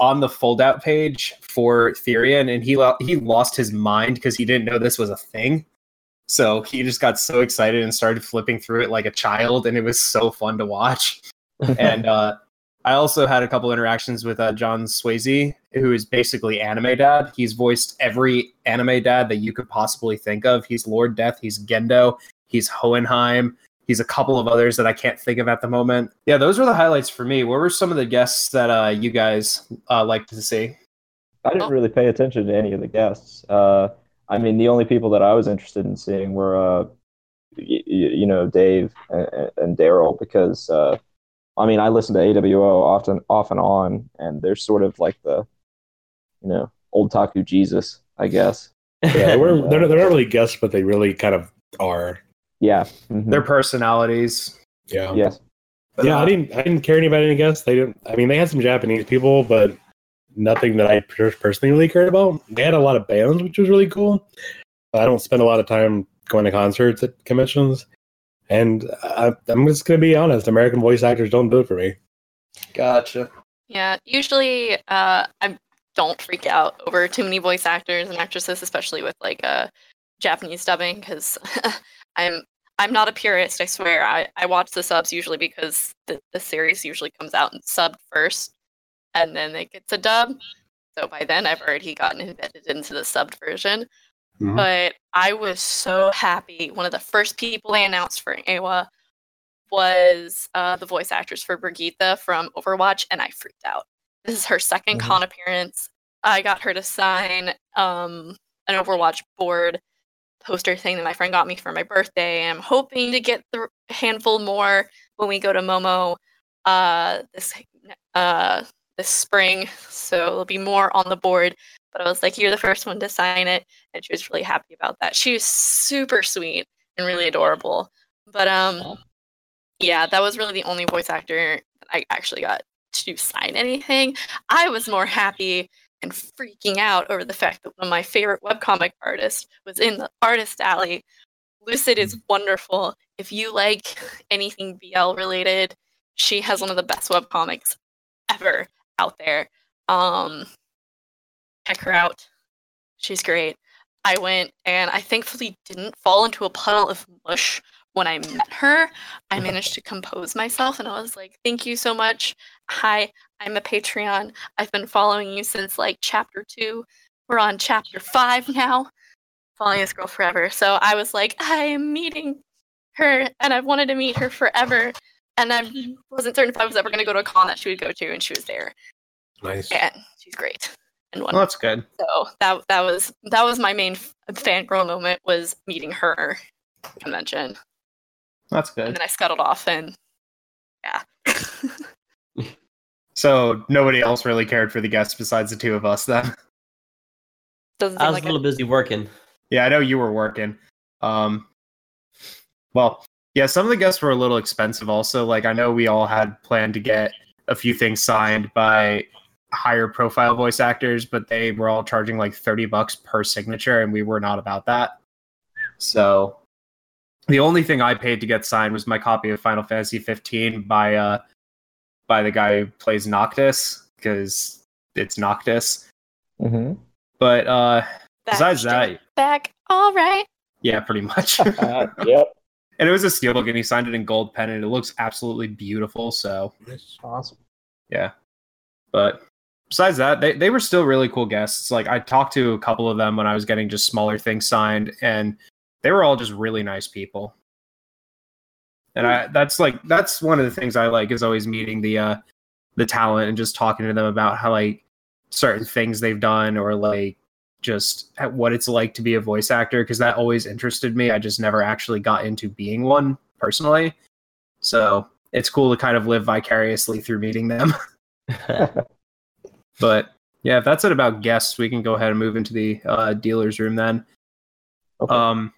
on the foldout page for Therion, and he lo- he lost his mind because he didn't know this was a thing. So he just got so excited and started flipping through it like a child, and it was so fun to watch. [laughs] and uh, I also had a couple interactions with uh, John Swasey, who is basically anime dad. He's voiced every anime dad that you could possibly think of. He's Lord Death, he's Gendo, he's Hohenheim, he's a couple of others that I can't think of at the moment. Yeah, those were the highlights for me. What were some of the guests that uh, you guys uh, liked to see? I didn't really pay attention to any of the guests. Uh, I mean, the only people that I was interested in seeing were, uh, y- y- you know, Dave and, and Daryl because, uh, I mean, I listen to AWO often, off and on, and they're sort of like the, you know, old Taku Jesus, I guess. [laughs] Yeah, we're, they're, they're not really guests, but they really kind of are. Yeah. mhm. Their personalities. Yeah. yes. But, yeah, uh, I didn't. I didn't care any about any guests. They didn't. I mean, they had some Japanese people, but nothing that I personally really cared about. They had a lot of bands, which was really cool. I don't spend a lot of time going to concerts at conventions, and I, I'm just gonna be honest. American voice actors don't do it for me. Gotcha. Yeah, usually uh, I don't freak out over too many voice actors and actresses, especially with like uh, Japanese dubbing, because [laughs] I'm I'm not a purist. I swear. I, I watch the subs usually because the, the series usually comes out and subbed first, and then it gets a dub. So by then, I've already gotten embedded into the subbed version. Mhm. But I was so happy. One of the first people they announced for Awa was uh, the voice actress for Brigitte from Overwatch, and I freaked out. This is her 2nd Mhm. con appearance. I got her to sign um, an Overwatch board poster thing that my friend got me for my birthday, I'm hoping to get the handful more when we go to Momo uh, this uh, this spring. So it'll be more on the board. But I was like, "You're the first one to sign it," and she was really happy about that. She was super sweet and really adorable. But um, yeah, that was really the only voice actor that I actually got to sign anything. I was more happy and freaking out over the fact that one of my favorite webcomic artists was in the artist alley. Lucid is wonderful. If you like anything BL related, she has one of the best webcomics ever out there. Um, check her out. She's great. I went and I thankfully didn't fall into a puddle of mush when I met her. I [laughs] managed to compose myself and I was like, thank you so much. Hi, I'm a Patreon. I've been following you since like chapter two. We're on chapter five now. Following this girl forever. So I was like, I am meeting her and I've wanted to meet her forever. And I wasn't certain if I was ever going to go to a con that she would go to, and she was there. Nice. And she's great and Well, that's good. So that that was that was my main f- fangirl moment was meeting her convention, That's good. and then I scuttled off and yeah. [laughs] So nobody else really cared for the guests besides the two of us then. [laughs] Doesn't I was like a little busy working. Yeah, I know you were working. Um, well, yeah, some of the guests were a little expensive. Also, like I know we all had planned to get a few things signed by higher profile voice actors, but they were all charging like thirty bucks per signature, and we were not about that. So, the only thing I paid to get signed was my copy of Final Fantasy 15 by uh by the guy who plays Noctis because it's Noctis. hmm But uh, Back, besides that, back. All right. yeah, pretty much. [laughs] Uh, [laughs] yep. And it was a steelbook, and he signed it in gold pen, and it looks absolutely beautiful. So it's Awesome. yeah, but besides that, they they were still really cool guests. Like I talked to a couple of them when I was getting just smaller things signed, and they were all just really nice people. And I that's like that's one of the things I like is always meeting the uh the talent and just talking to them about how like certain things they've done or like just at what it's like to be a voice actor because that always interested me. I just never actually got into being one personally. So it's cool to kind of live vicariously through meeting them. [laughs] But yeah, if that's it about guests, we can go ahead and move into the uh, dealer's room then. Okay. Um,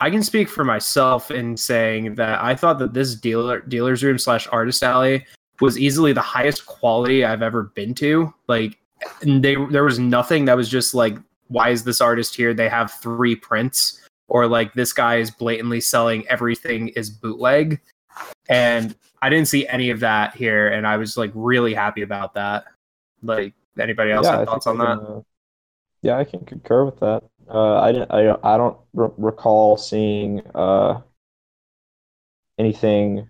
I can speak for myself in saying that I thought that this dealer dealer's room slash artist alley was easily the highest quality I've ever been to. Like, and they there was nothing that was just like, why is this artist here? They have three prints, or like this guy is blatantly selling everything is bootleg, and I didn't see any of that here, and I was like really happy about that. Like, anybody else Yeah, have thoughts on that? uh, yeah, I can concur with that. Uh, I didn't. I don't. I don't r- recall seeing uh, anything.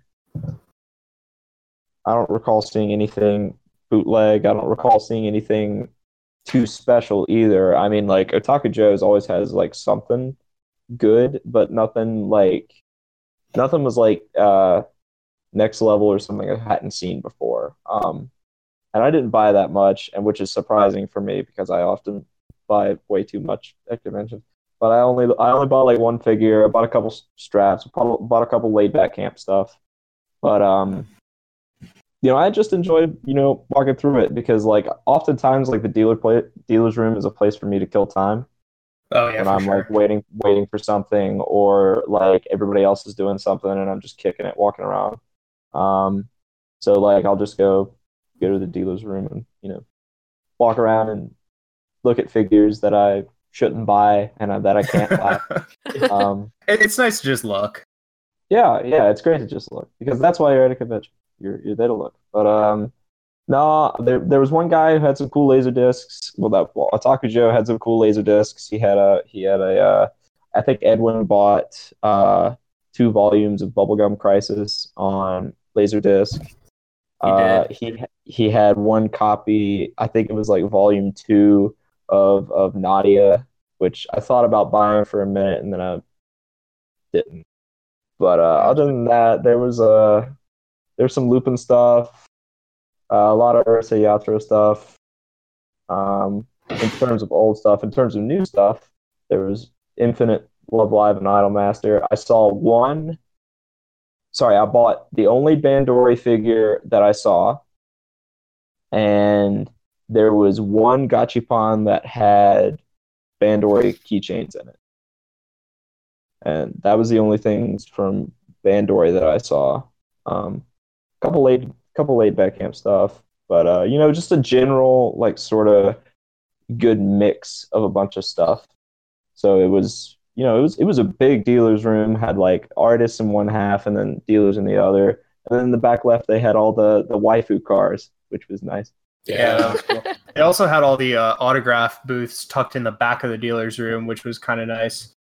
I don't recall seeing anything bootleg. I don't recall seeing anything too special either. I mean, like Otaku Joe's always has like something good, but nothing like nothing was like uh, next level or something I hadn't seen before. Um, and I didn't buy that much, and which is surprising for me because I often buy way too much at conventions. But I only I only bought like one figure. I bought a couple straps. Bought, bought a couple laid back camp stuff. But um, you know, I just enjoy, you know walking through it because like oftentimes like the dealer play dealer's room is a place for me to kill time Oh yeah, for I'm sure. like waiting waiting for something or like everybody else is doing something and I'm just kicking it, walking around. Um, so like I'll just go go to the dealer's room and you know walk around and look at figures that I shouldn't buy and uh, that I can't buy. [laughs] Um, it's nice to just look. yeah, yeah, it's great to just look because that's why you're at a convention. You're you're there to look. But um, no, there there was one guy who had some cool laser discs. Well, that well, Otaku Joe had some cool laser discs. He had a he had a uh, I think Edwin bought uh two volumes of Bubblegum Crisis on laser disc. He uh, he he had one copy. I think it was like volume two of of Nadia, which I thought about buying for a minute and then I didn't. But uh, other than that, there was uh, there's some Lupin stuff, uh, a lot of Urusei Yatsura stuff. Um, in terms of old stuff, in terms of new stuff, there was Infinite Love Live and Idolmaster. I saw one. Sorry, I bought the only Bandori figure that I saw, and there was one Gachapon that had Bandori keychains in it and that was the only things from Bandori that I saw. Um, couple laid, couple laid back camp stuff, but uh, you know, just a general like sort of good mix of a bunch of stuff. So it was, you know, it was it was a big dealer's room. Had like artists in one half, and then dealers in the other. And then in the back left, they had all the the waifu cars, which was nice. Yeah, that. [laughs] They also had all the uh, autograph booths tucked in the back of the dealer's room, which was kind of nice.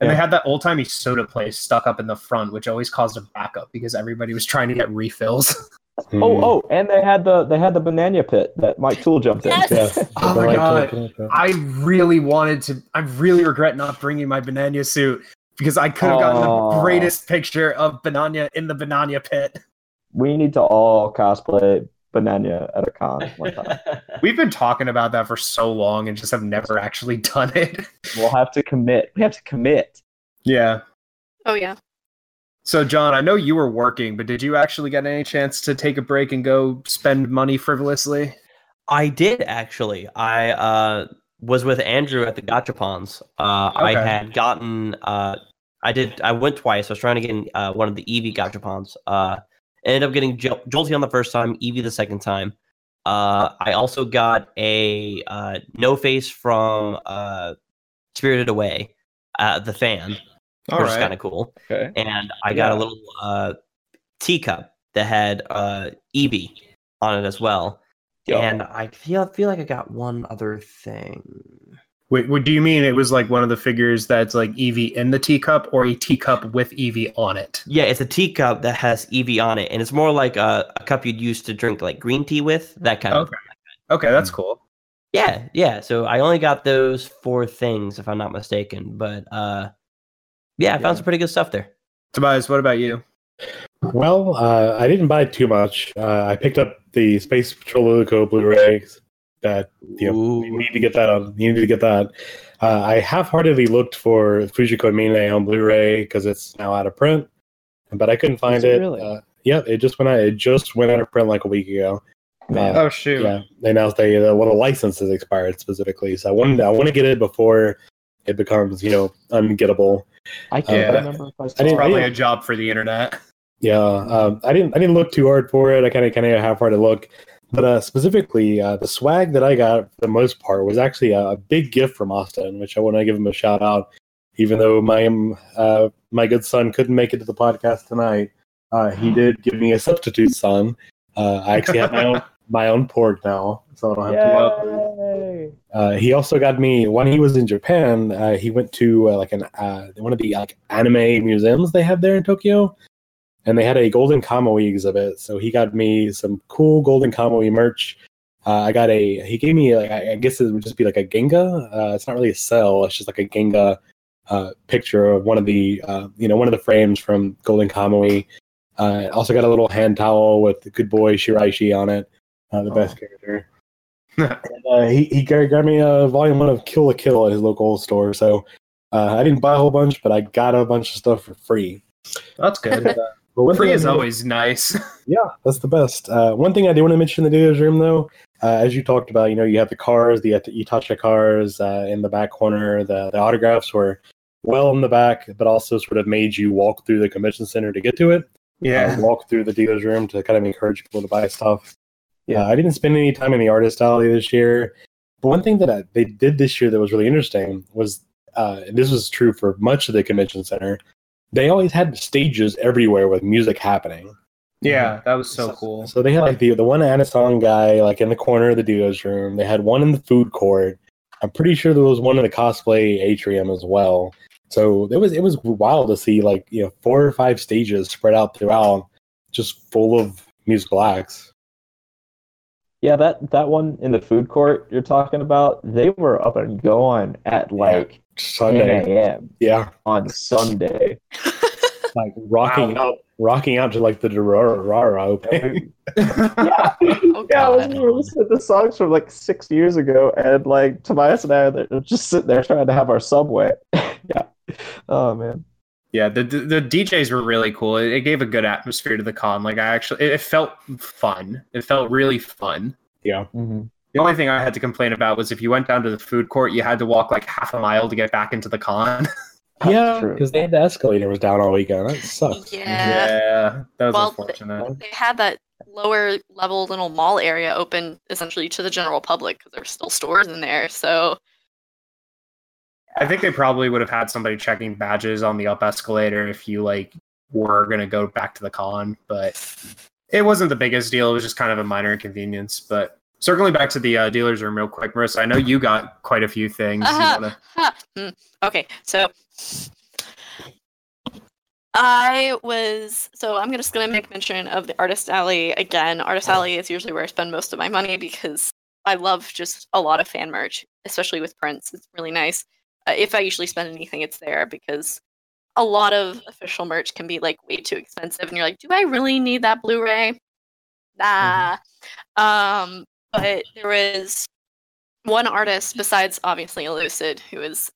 And they had that old timey soda place stuck up in the front, which always caused a backup because everybody was trying to get refills. [laughs] Hmm. Oh, oh, and they had the they had the banana pit that Mike Toole jumped Yes. in. [laughs] Oh my God. I really wanted to. I really regret not bringing my banana suit because I could have gotten Aw. the greatest picture of banana in the banana pit. we need to all cosplay Banana at a con [laughs] one time. We've been talking about that for so long and just have never actually done it. we'll have to commit. We have to commit. Yeah. Oh yeah. So, John, I know you were working, but did you actually get any chance to take a break and go spend money frivolously? I did actually. I uh, was with Andrew at the Gachapons. Uh, I had gotten. Uh, I did. I went twice. I was trying to get uh, one of the Eevee Gachapons. Uh, ended up getting Jol- Jolty on the first time, Eevee the second time. Uh, I also got a uh, No Face from uh, Spirited Away, uh, the fan, All which is kind of cool. Okay. And I got a little uh, teacup that had uh, Eevee on it as well. And I feel feel like I got one other thing. Wait, what do you mean it was like one of the figures that's like Eevee in the teacup or a teacup with Eevee on it? Yeah, it's a teacup that has Eevee on it, and it's more like a, a cup you'd use to drink like green tea with. That kind of. Okay. Okay, that's cool. Yeah, yeah. So I only got those four things, if I'm not mistaken. But uh, yeah, I found some pretty good stuff there. Tobias, what about you? Well, uh, I didn't buy too much. Uh, I picked up the Space Patrol Luluco Blu-rays. That you know, you need to get that on. You need to get that. Uh, I half-heartedly looked for Fujiko Mine on Blu-ray because it's now out of print, but I couldn't find Is it it. really? Uh, yeah, it just went out. It just went out of print like a week ago. Uh, Oh shoot. yeah, they announced they uh, well the license has expired specifically. So I wanted I want to get it before it becomes you know ungettable. I can't Yeah. remember if I I didn't- it. Probably I a job for the internet. Yeah, um, I didn't. I didn't look too hard for it. I kind of, kind of half-hearted look, but uh, specifically, uh, the swag that I got for the most part was actually a, a big gift from Austin, which I want to give him a shout out. Even though my um, uh, my good son couldn't make it to the podcast tonight, uh, he did give me a substitute son. Uh, I actually have my own [laughs] my own pork now, so I don't have to. Yay! Uh, he also got me when he was in Japan. Uh, he went to uh, like an uh, one of the like anime museums they have there in Tokyo, and they had a Golden Kamui exhibit. So he got me some cool Golden Kamui merch. Uh, I got a. He gave me. Like, I I guess it would just be like a Genga. Uh, it's not really a cell. It's just like a Genga uh, picture of one of the uh, you know one of the frames from Golden Kamui. Uh, also got a little hand towel with the good boy Shiraishi on it, uh, the best character. [laughs] And, uh, he he gra- grabbed me a volume one of Kill la Kill at his local store. So uh, I didn't buy a whole bunch, but I got a bunch of stuff for free. That's good. But Free is always nice. [laughs] yeah, that's the best. Uh, one thing I do want to mention in the dealer's room, though, uh, as you talked about, you know, you have the cars, the itasha cars uh, in the back corner. The, the autographs were well in the back, but also sort of made you walk through the convention center to get to it. yeah. uh, walk through the dealer's room to kind of encourage people to buy stuff. Yeah. Yeah, I didn't spend any time in the artist alley this year. But one thing that I, they did this year that was really interesting was, uh, and this was true for much of the convention center, they always had stages everywhere with music happening. Yeah, mhm. that was so cool. So they had like the the one anisong guy like in the corner of the duo's room. They had one in the food court. I'm pretty sure there was one in the cosplay atrium as well. So it was it was wild to see like you know four or five stages spread out throughout, just full of musical acts. Yeah, that that one in the food court you're talking about, they were up and going at like 10 Sunday, a.m. yeah, on Sunday. [laughs] like rocking out, rocking out to like the Durara opening. [laughs] yeah, Oh, yeah. I was we were listening to songs from like six years ago, and like Tobias and I are just sitting there trying to have our subway. [laughs] yeah. Oh man. Yeah, the the the DJs were really cool. It, it gave a good atmosphere to the con. Like I actually, it, it felt fun. It felt really fun. yeah, Mm-hmm. The only thing I had to complain about was if you went down to the food court, you had to walk like half a mile to get back into the con. [laughs] yeah, because they had the escalator was down all weekend. That sucks. Yeah. yeah, that was Well, unfortunate. They had that lower level little mall area open essentially to the general public because there's still stores in there. So I think they probably would have had somebody checking badges on the up escalator if you like were gonna go back to the con, but it wasn't the biggest deal. It was just kind of a minor inconvenience. But circling back to the uh, dealer's room real quick, Marissa, I know you got quite a few things. Uh-huh. wanna- [laughs] hmm, Okay, so I was so I'm just gonna make mention of the artist alley again. Artist alley is usually where I spend most of my money because I love just a lot of fan merch, especially with prints. It's really nice. Uh, if I usually spend anything, it's there because a lot of official merch can be like way too expensive, and you're like, do I really need that Blu-ray? Nah. Um, but there was one artist besides obviously Elucid, who is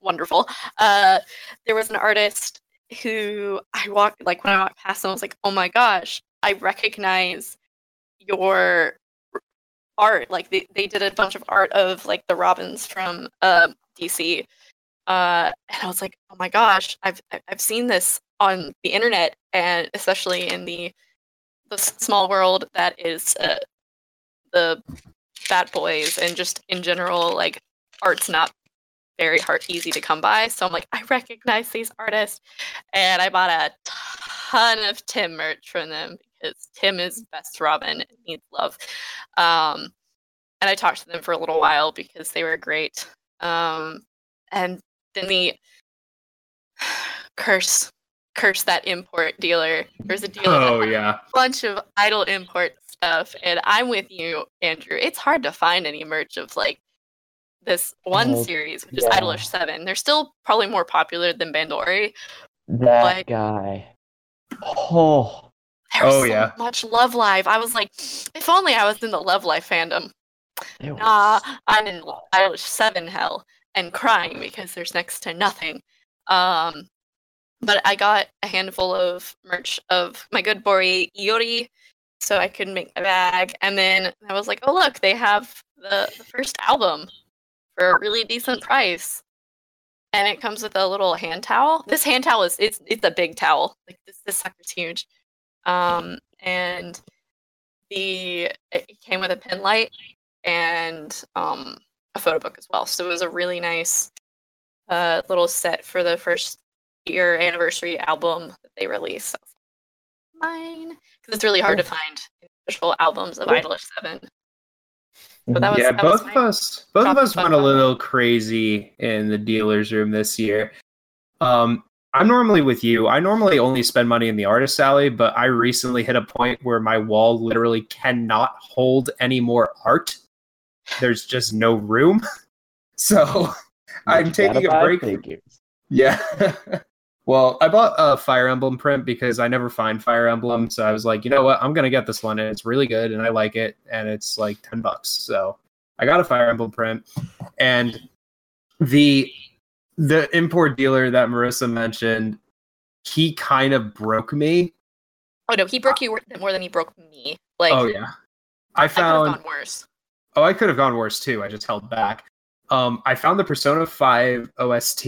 wonderful. Uh, there was an artist who I walked like when I walked past them, I was like, oh my gosh, I recognize your art. Like they, they did a bunch of art of like the Robins from uh, DC. Uh, and I was like, oh my gosh, I've I've seen this on the internet, and especially in the the small world that is uh, the Bad Boys, and just in general, like art's not very hard easy to come by. So I'm like, I recognize these artists, and I bought a ton of Tim merch from them because Tim is best Robin and needs love. Um, and I talked to them for a little while because they were great. Um, and then the [sighs] curse, curse that import dealer. There's a dealer. Oh yeah. a bunch of idol import stuff, and I'm with you, Andrew. It's hard to find any merch of like this one Oh, series, which is. Idolish Seven. They're still probably more popular than Bandori. That Like- guy. Oh, There was Oh, so yeah. much Love Live. I was like, if only I was in the Love Live fandom. it Nah, I'm in Idolish Seven hell and crying because there's next to nothing. Um, but I got a handful of merch of my good boy Iori, so I could make a bag. And then I was like, oh look, they have the, the first album for a really decent price. And it comes with a little hand towel. This hand towel is it's it's a big towel. Like this this sucker's huge. Um, and the it came with a pen light and um, a photo book as well. So it was a really nice uh, little set for the first year anniversary album that they released. So mine, because it's really hard to find official albums of Cool. Idolish Seven. But that was yeah, that was both of us both of us went a fact. little crazy in the dealer's room this year. Um, I'm normally with you. I normally only spend money in the artist alley, but I recently hit a point where my wall literally cannot hold any more art. There's just no room. [laughs] So I'm taking a buy break. figures. Yeah. [laughs] well, I bought a Fire Emblem print because I never find Fire Emblem. So I was like, you know what? I'm going to get this one. And it's really good. And I like it. And it's like 10 bucks. So I got a Fire Emblem print. And the the import dealer that Marissa mentioned, he kind of broke me. Oh no, he broke you more than he broke me. Like oh, yeah. I I found. gone worse. Oh, I could have gone worse too. I just held back. Um, I found the Persona 5 OST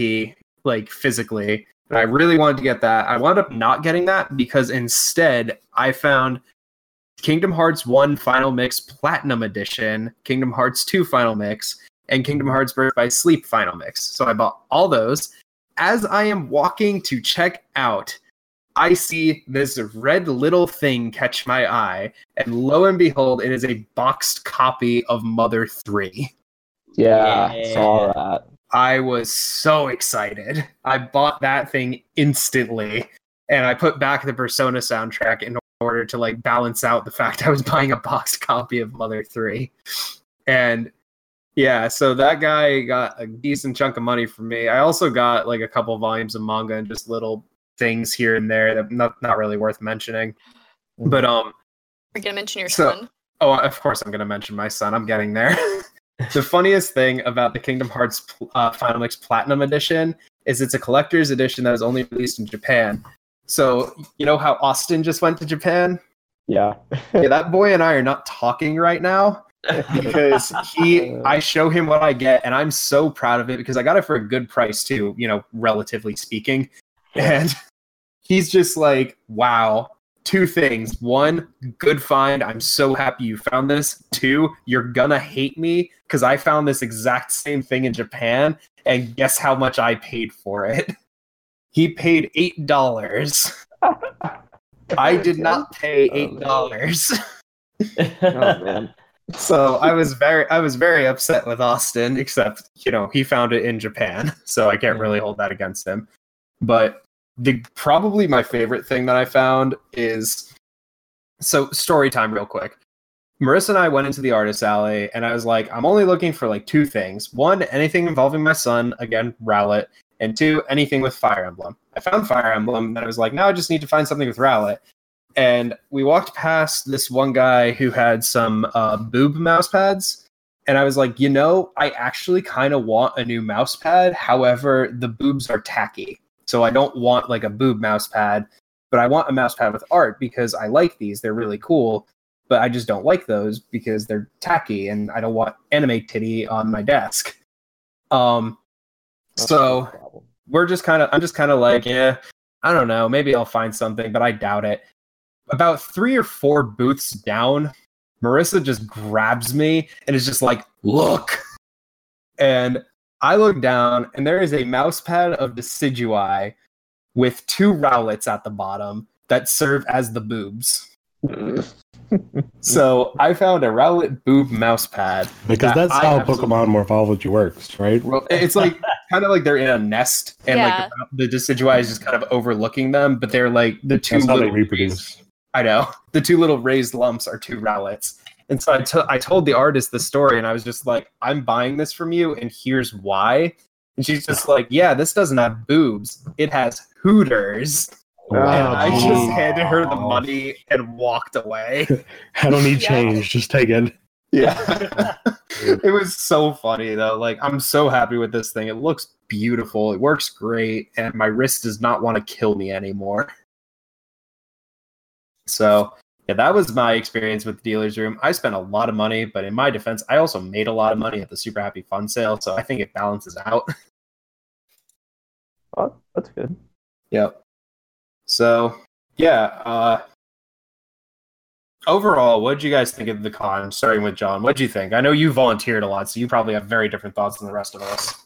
like physically, and I really wanted to get that. I wound up not getting that because instead I found Kingdom Hearts 1 Final Mix Platinum Edition, Kingdom Hearts 2 Final Mix, and Kingdom Hearts Birth by Sleep Final Mix. So I bought all those. As I am walking to check out, I see this red little thing catch my eye, and lo and behold, it is a boxed copy of Mother 3. Yeah, Yeah. saw that. I was so excited. I bought that thing instantly, and I put back the Persona soundtrack in order to like balance out the fact I was buying a boxed [laughs] copy of Mother 3. And yeah, so that guy got a decent chunk of money from me. I also got like a couple volumes of manga and just little things here and there that not not really worth mentioning. But um We're gonna mention your So- son. Oh, of course, I'm going to mention my son. I'm getting there. [laughs] the funniest thing about the Kingdom Hearts uh, Final Mix Platinum Edition is it's a collector's edition that was only released in Japan. So, you know how Austin just went to Japan? Yeah. Yeah, that boy and I are not talking right now because [laughs] he I show him what I get and I'm so proud of it because I got it for a good price too, you know, relatively speaking. And [laughs] he's just like, "Wow, two things. One, good find. I'm so happy you found this. Two, you're gonna hate me because I found this exact same thing in Japan, and guess how much I paid for it? [laughs] He paid eight dollars. [laughs] I did not pay oh, eight dollars. [laughs] Oh man. so I was very I was very upset with Austin, except you know he found it in Japan, so I can't really hold that against him. But the probably my favorite thing that I found is so story time real quick. Marissa and I went into the artist alley and I was like, I'm only looking for like two things. One, anything involving my son, again, Rowlet, and two, anything with Fire Emblem. I found Fire Emblem and I was like, now I just need to find something with Rowlet. And we walked past this one guy who had some uh, boob mouse pads. And I was like, you know, I actually kind of want a new mouse pad. However, the boobs are tacky. So I don't want like a boob mouse pad, but I want a mouse pad with art because I like these. They're really cool. But I just don't like those because they're tacky and I don't want anime titty on my desk. Um, That's so we're just kind of i'm just kind of like yeah i don't know maybe i'll find something but i doubt it about three or four booths down marissa just grabs me and is just like look and i look down and there is a mouse pad of Decidueye with two rowlets at the bottom that serve as the boobs So I found a Rowlet Boob mouse pad. Because that that's how Pokemon Morphology works, right? Well, it's like kind of like they're in a nest, and Yeah. like the Decidueye is just kind of overlooking them, but they're like the two That's how they little reproduce. I know [laughs] the two little raised lumps are two Rowlets. And so I told the artist the story, and I was just like, "I'm buying this from you, and here's why." And she's just like, "Yeah, this doesn't have boobs; it has hooters." Oh, and I just handed her the money and walked away. [laughs] I don't need Yeah. change. Just take it. Yeah. [laughs] it was so funny though. Like I'm so happy with this thing. It looks beautiful. It works great and my wrist does not want to kill me anymore. So, yeah, that was my experience with the dealer's room. I spent a lot of money, but in my defense, I also made a lot of money at the Super Happy Fun sale, so I think it balances out. [laughs] Oh, that's good. Yep. So, yeah, uh overall, what did you guys think of the con? Starting with John, what did you think? I know you volunteered a lot, so you probably have very different thoughts than the rest of us.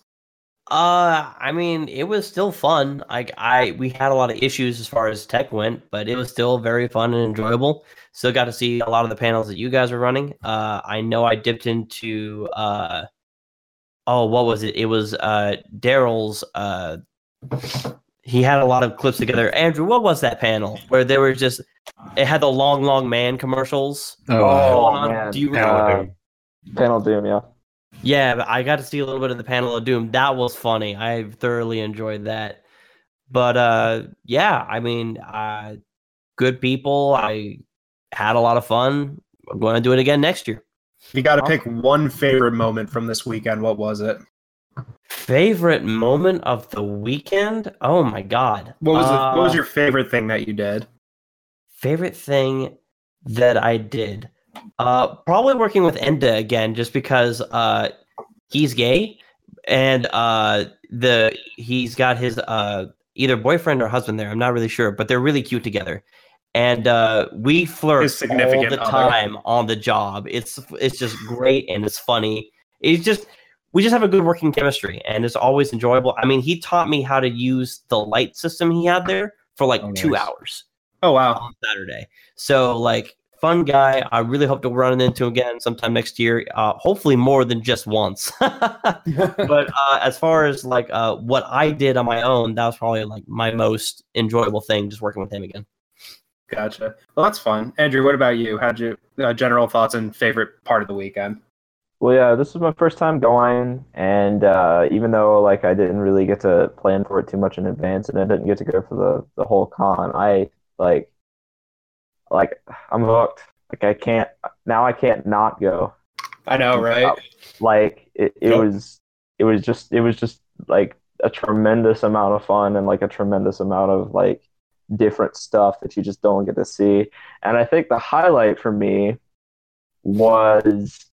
Uh, I mean, it was still fun. Like I, we had a lot of issues as far as tech went, but it was still very fun and enjoyable. Still got to see a lot of the panels that you guys were running. Uh, I know I dipped into uh, oh, what was it? It was uh Daryl's. Uh, he had a lot of clips together. Andrew, what was that panel where there were just it had the long, long man commercials? Oh, on? man. Do you Panel Uh, Panel Doom, yeah. Yeah, but I got to see a little bit of the panel of Doom. That was funny. I thoroughly enjoyed that. But uh yeah, I mean, uh good people. I had a lot of fun. I'm going to do it again next year. You got to pick one favorite moment from this weekend, what was it? Favorite moment of the weekend? Oh my god. What was it, what was Uh, your favorite thing that you did? favorite thing that I did? Uh, probably working with Enda again, just because uh, he's gay, and uh, the he's got his uh, either boyfriend or husband there. I'm not really sure, but they're really cute together, and uh, we flirt all the other. time on the job. It's it's just great and it's funny. It's just we just have a good working chemistry, and it's always enjoyable. I mean, he taught me how to use the light system he had there for like Oh, two nice. hours Oh wow. on Saturday. So like fun guy. I really hope to run into him again sometime next year. Uh, hopefully more than just once. [laughs] but [laughs] uh, as far as like uh, what I did on my own, that was probably like my most enjoyable thing, just working with him again. Gotcha. Well, that's fun. Andrew, what about you? How'd you uh, general thoughts and favorite part of the weekend? Well, yeah, this was my first time going, and uh, even though like I didn't really get to plan for it too much in advance, and I didn't get to go for the the whole con, I like like I'm hooked. Like I can't now. I can't not go. I know, right? Like it, it Yep. was it was just it was just like a tremendous amount of fun and like a tremendous amount of like different stuff that you just don't get to see. And I think the highlight for me was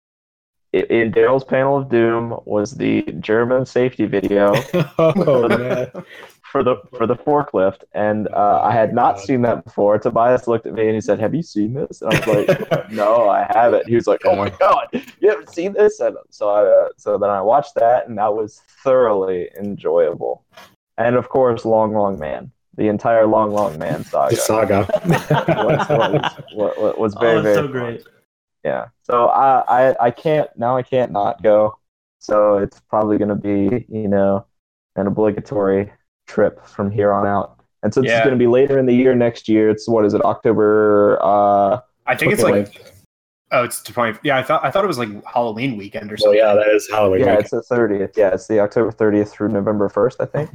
in Daryl's panel of doom was the German safety video [laughs] oh man. [laughs] for the for the forklift, and uh, I had not seen that before. Tobias looked at me and he said, "Have you seen this?" And I was like, [laughs] "No, I haven't." He was like, "Oh my god, you haven't seen this?" And so I uh, so then I watched that, and that was thoroughly enjoyable. And of course, Long Long Man, the entire Long Long Man The saga [laughs] saga. was, was, was, was very oh, very so great. Yeah. So I, I I can't now I can't not go. So it's probably gonna be, you know, an obligatory trip from here on out. And since Yeah. it's gonna be later in the year next year, it's what is it, October uh I think it's Okay, like oh, it's twenty. Yeah, I thought I thought it was like Halloween weekend or so something. yeah, that is Halloween. yeah, weekend. it's the thirtieth. Yeah, it's the October thirtieth through November first, I think.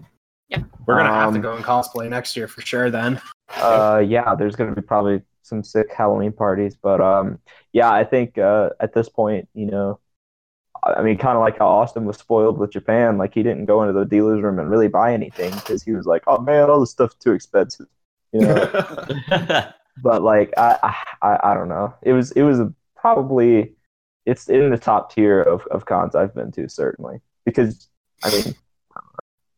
Yeah, we're gonna have to Um, go and cosplay next year for sure. Then Uh yeah, there's gonna be probably some sick Halloween parties. But um yeah, I think uh at this point, you know, I mean, kind of like how Austin was spoiled with Japan. Like he didn't go into the dealer's room and really buy anything because he was like, "Oh man, all this stuff's too expensive," you know. [laughs] but like, I, I, I don't know. It was, it was probably, it's in the top tier of of cons I've been to certainly because I mean,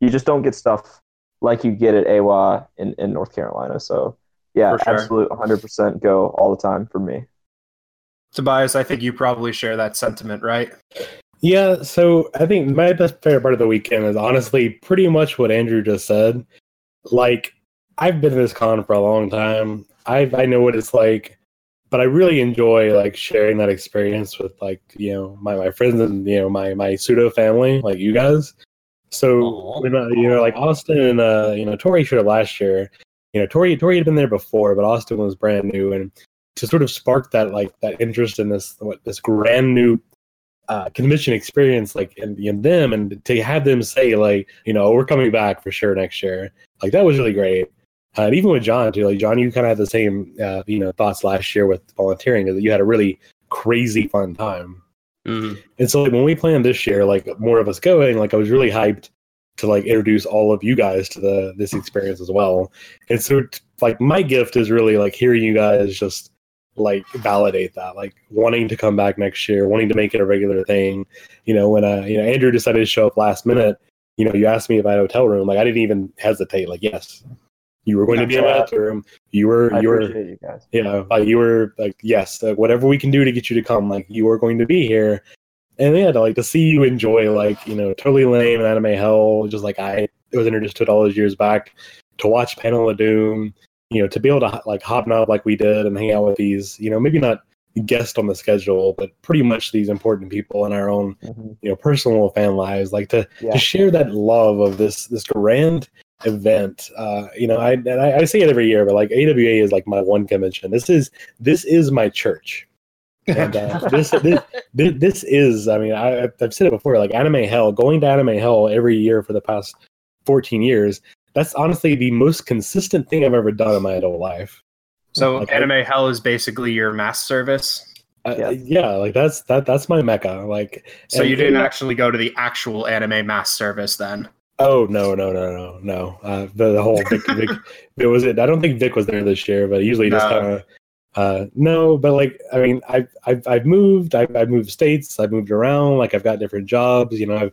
you just don't get stuff like you get at AWA in in North Carolina. So yeah, sure. absolute 100% go all the time for me. Tobias, I think you probably share that sentiment, right? Yeah, so I think my best favorite part of the weekend is honestly pretty much what Andrew just said. Like, I've been to this con for a long time. I I know what it's like but I really enjoy like sharing that experience with like you know my my friends and you know my my pseudo family like you guys. So Aw. when, uh, you know like Austin and uh, you know Tori showed last year. You know Tori Tori had been there before, but Austin was brand new, and to sort of spark that like that interest in this what this grand new uh, convention experience like in, in them and to have them say like you know we're coming back for sure next year. Like that was really great. Uh, and even with john too like john you kind of had the same uh, you know thoughts last year with volunteering that you had a really crazy fun time. Mhm. and so like when we planned this year like more of us going like i was really hyped to like introduce all of you guys to the this experience as well. And so like my gift is really like hearing you guys just like validate that like wanting to come back next year wanting to make it a regular thing you know when uh you know andrew decided to show up last minute you know you asked me if i had a hotel room like i didn't even hesitate like yes you were going to be in my hotel room you were I you were you guys. you know, like you were like, yes, uh, whatever we can do to get you to come, like you are going to be here. And yeah, to like to see you enjoy like, you know, totally lame and anime hell, just like I was introduced to it all those years back, to watch Panel of Doom, you know, to be able to like hobnob like we did and hang out with these, you know, maybe not guest on the schedule, but pretty much these important people in our own, Mhm. you know, personal fan lives, like to Yeah. to share that love of this this grand event. Uh, you know, I and I, I say it every year, but like AWA is like my one convention. This is this is my church. And uh, [laughs] this, this this this is, I mean, I, I've said it before. Like Anime Hell, going to Anime Hell every year for the past fourteen years. That's honestly the most consistent thing I've ever done in my adult life. So Okay. Anime Hell is basically your mass service. Uh, Yeah. yeah, like that's that that's my mecca. Like, So you didn't actually go to the actual anime mass service then. Oh no no no no no! Uh, the, the whole Vic, Vic, [laughs] it was it. I don't think Vic was there this year, but usually just No. kind of uh, no. But like I mean, I've I've, I've moved. I've, I've moved states. I've moved around. Like I've got different jobs. You know, I've, I've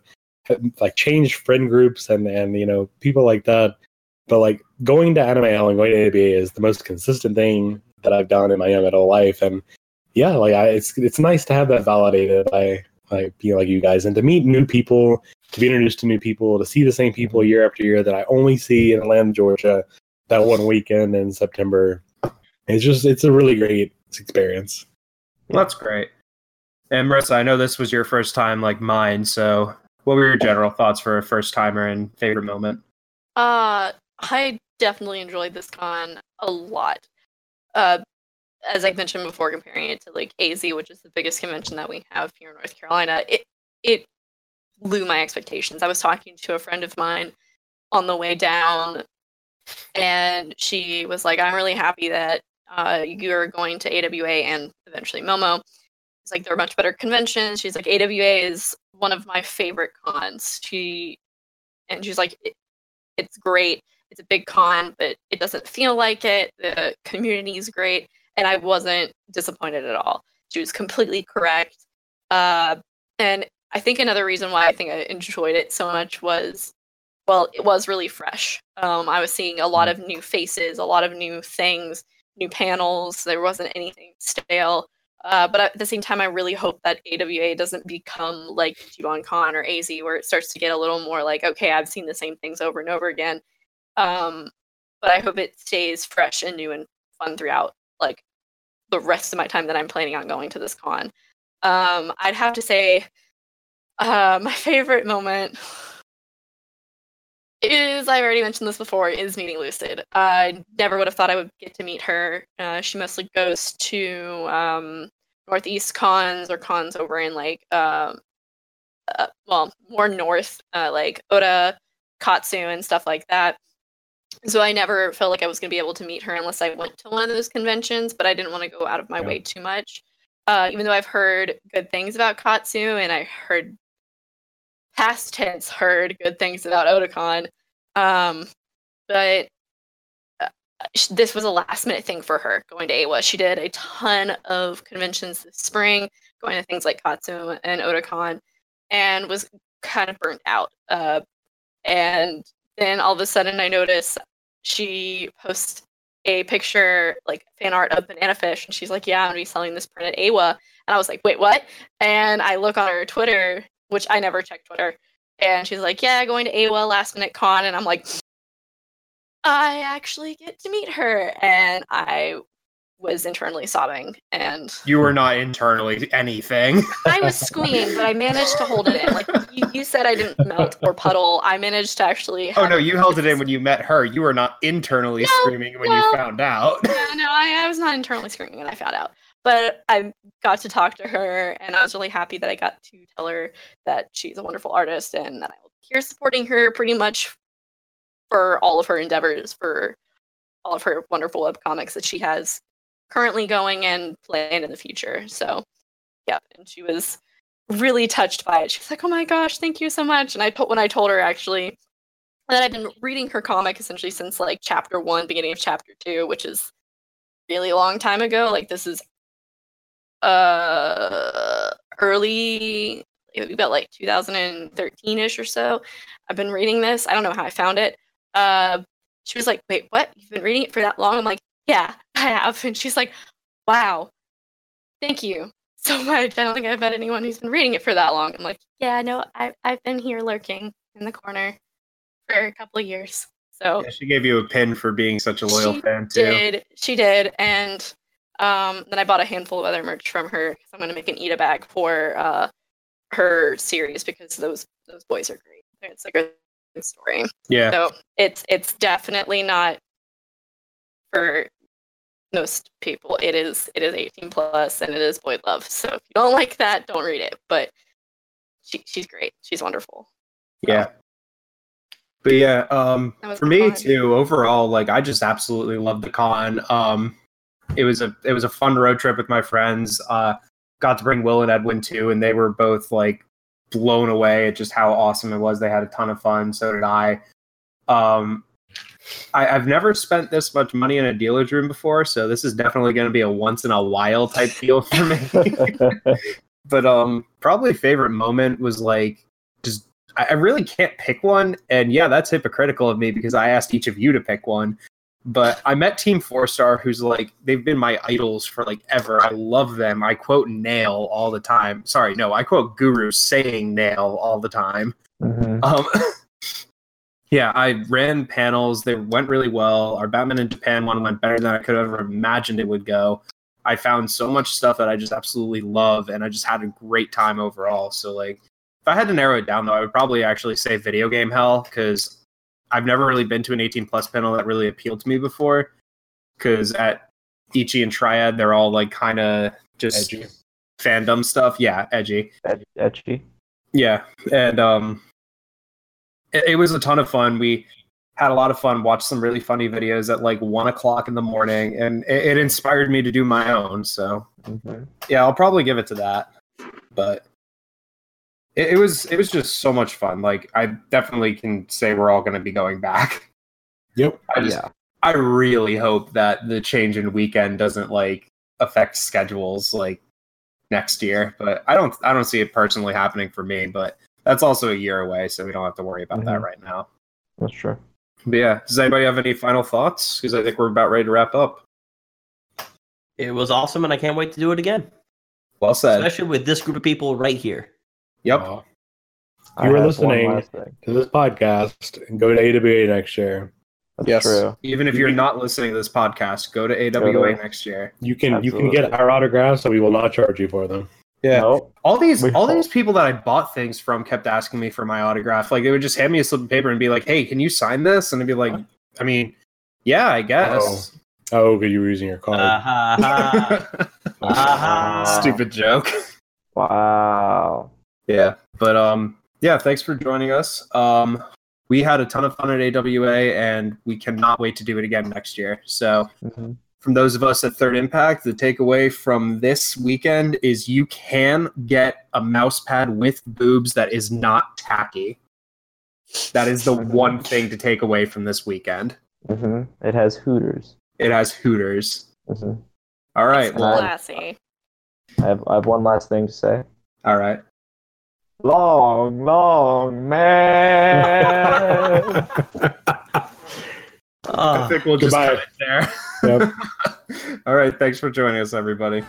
like changed friend groups and and you know people like that. But like going to Anime Hell and going to AWA is the most consistent thing that I've done in my young adult life. And yeah, like I, it's it's nice to have that validated by like being like you guys and to meet new people to be introduced to new people, to see the same people year after year that I only see in Atlanta, Georgia, that one weekend in September. It's just it's a really great experience. Well, that's great. And Marissa, I know this was your first time like mine, so what were your general thoughts for a first timer and favorite moment? Uh, I definitely enjoyed this con a lot. Uh, as I mentioned before, comparing it to like AZ, which is the biggest convention that we have here in North Carolina, it it blew my expectations. I was talking to a friend of mine on the way down, and she was like, "I'm really happy that uh, you're going to AWA and eventually Momo." It's like they're much better conventions. She's like, AWA is one of my favorite cons. She and she's like, "It- it's great. It's a big con, but it doesn't feel like it. The community is great, and I wasn't disappointed at all. She was completely correct. Uh, and I think another reason why I think I enjoyed it so much was, well, it was really fresh. Um, I was seeing a lot of new faces, a lot of new things, new panels. There wasn't anything stale. Uh, but at the same time, I really hope that AWA doesn't become like Con or AZ, where it starts to get a little more like, okay, I've seen the same things over and over again. Um, but I hope it stays fresh and new and fun throughout, like the rest of my time that I'm planning on going to this con. Um, I'd have to say, uh, [laughs] my favorite moment is I've already mentioned this before is meeting Lucid. I never would have thought I would get to meet her. Uh, she mostly goes to um, Northeast cons or cons over in like um, uh, well more north, uh, like Oda, Katsu, and stuff like that. So I never felt like I was going to be able to meet her unless I went to one of those conventions, but I didn't want to go out of my Yeah. way too much. Uh, even though I've heard good things about Katsu and I heard past tense heard good things about Otakon, um, but uh, this was a last minute thing for her going to AWA. She did a ton of conventions this spring, going to things like Katsu and Otakon, and was kind of burnt out. Uh, and then all of a sudden, I noticed she posts a picture, like fan art of Banana Fish, and she's like, "Yeah, I'm gonna be selling this print at AWA." And I was like, "Wait, what?" And I look on her Twitter, which I never check Twitter, and she's like, "Yeah, going to AWA last minute con," and I'm like, "I actually get to meet her," and I was internally sobbing, and You were not internally anything. I was squeeing, but I managed to hold it in. Like you, you said, I didn't melt or puddle. I managed to actually. oh no, you held it in when you met her. You were not internally No, screaming when well, you found out. Yeah, no, I, I was not internally screaming when I found out. But I got to talk to her, and I was really happy that I got to tell her that she's a wonderful artist and that I will be here supporting her pretty much for all of her endeavors, for all of her wonderful webcomics that she has currently going and planned in the future. So, yeah, and she was really touched by it. She was like, "Oh my gosh, thank you so much!" And I told when I told her actually that I've been reading her comic essentially since like chapter one, beginning of chapter two, which is really a long time ago. Like this is uh early about like 2013ish or so. I've been reading this. I don't know how I found it. Uh she was like, "Wait, what? You've been reading it for that long?" I'm like, "Yeah, I have." [laughs] And she's like, "Wow. Thank you so [laughs] much. I don't think I've met anyone who's been reading it for that long." I'm like, "Yeah, no, I I've been here lurking in the corner for a couple of years." So Yeah, she gave you a pin for being such a loyal fan too. did she did and um then i bought a handful of other merch from her i'm going to make an ita bag for uh her series because those those boys are great it's a good story Yeah. so it's it's definitely not for most people it is it is 18 plus and it is boy love so if you don't like that don't read it but she, she's great she's wonderful Yeah. But yeah, um, for me fun. too. Overall, like I just absolutely love the con. Um, it was a it was a fun road trip with my friends. Uh, got to bring Will and Edwin too, and they were both like blown away at just how awesome it was. They had a ton of fun. So did I. Um, I, I've never spent this much money in a dealer's room before, so this is definitely going to be a once in a while type deal for me. [laughs] but um probably favorite moment was like just I, I really can't pick one and yeah that's hypocritical of me because i asked each of you to pick one but i met team four star who's like they've been my idols for like ever i love them i quote nail all the time sorry no i quote guru saying nail all the time Mhm. um, [laughs] yeah, I ran panels. They went really well. Our Batman in Japan one went better than I could have ever imagined it would go. I found so much stuff that I just absolutely love, and I just had a great time overall. So, like, if I had to narrow it down, though, I would probably actually say Video Game Hell because I've never really been to an 18 plus panel that really appealed to me before. Because at Ichi and Triad, they're all like kind of just Edgy. fandom stuff. Yeah, edgy. Ed- Ecchi. Yeah, and um, it, it was a ton of fun. We had a lot of fun. Watched some really funny videos at like one o'clock in the morning, and it, it inspired me to do my own. So Mhm. yeah, I'll probably give it to that. But it, it was it was just so much fun. Like I definitely can say we're all going to be going back. [laughs] Yep. I just Yeah. I really hope that the change in weekend doesn't like affect schedules like next year. But I don't I don't see it personally happening for me. But that's also a year away, so we don't have to worry about that Mhm. right now. That's true. But yeah, does anybody have any final thoughts? Because I think we're about ready to wrap up. It was awesome, and I can't wait to do it again, Well said. especially with this group of people right here. Yep. Uh, You were have one listening. to this podcast and go to AWA next year. That's yes. true. Even if you're not listening to this podcast, go to AWA Go to- next year. You can you can get our autographs, so we will not charge you for them. Yeah. Nope. All these all these people that I bought things from kept asking me for my autograph. Like they would just hand me a slip of paper and be like, "Hey, can you sign this?" And I'd be like, "I mean, yeah, I guess." Oh, because you were using your card. Uh, ha, ha. Ah. Stupid joke. Wow. Yeah, but um, yeah. Thanks for joining us. Um, we had a ton of fun at AWA, and we cannot wait to do it again next year. So, Mhm. from those of us at Third Impact, the takeaway from this weekend is you can get a mouse pad with boobs that is not tacky. That is the one thing to take away from this weekend. Mhm. It has Hooters. It has Hooters. Mhm. All right. Well, classy I have I have one last thing to say. all right. Long, long man. I think we'll just Goodbye. cut it there. Yep. [laughs] all right. Thanks for joining us, everybody.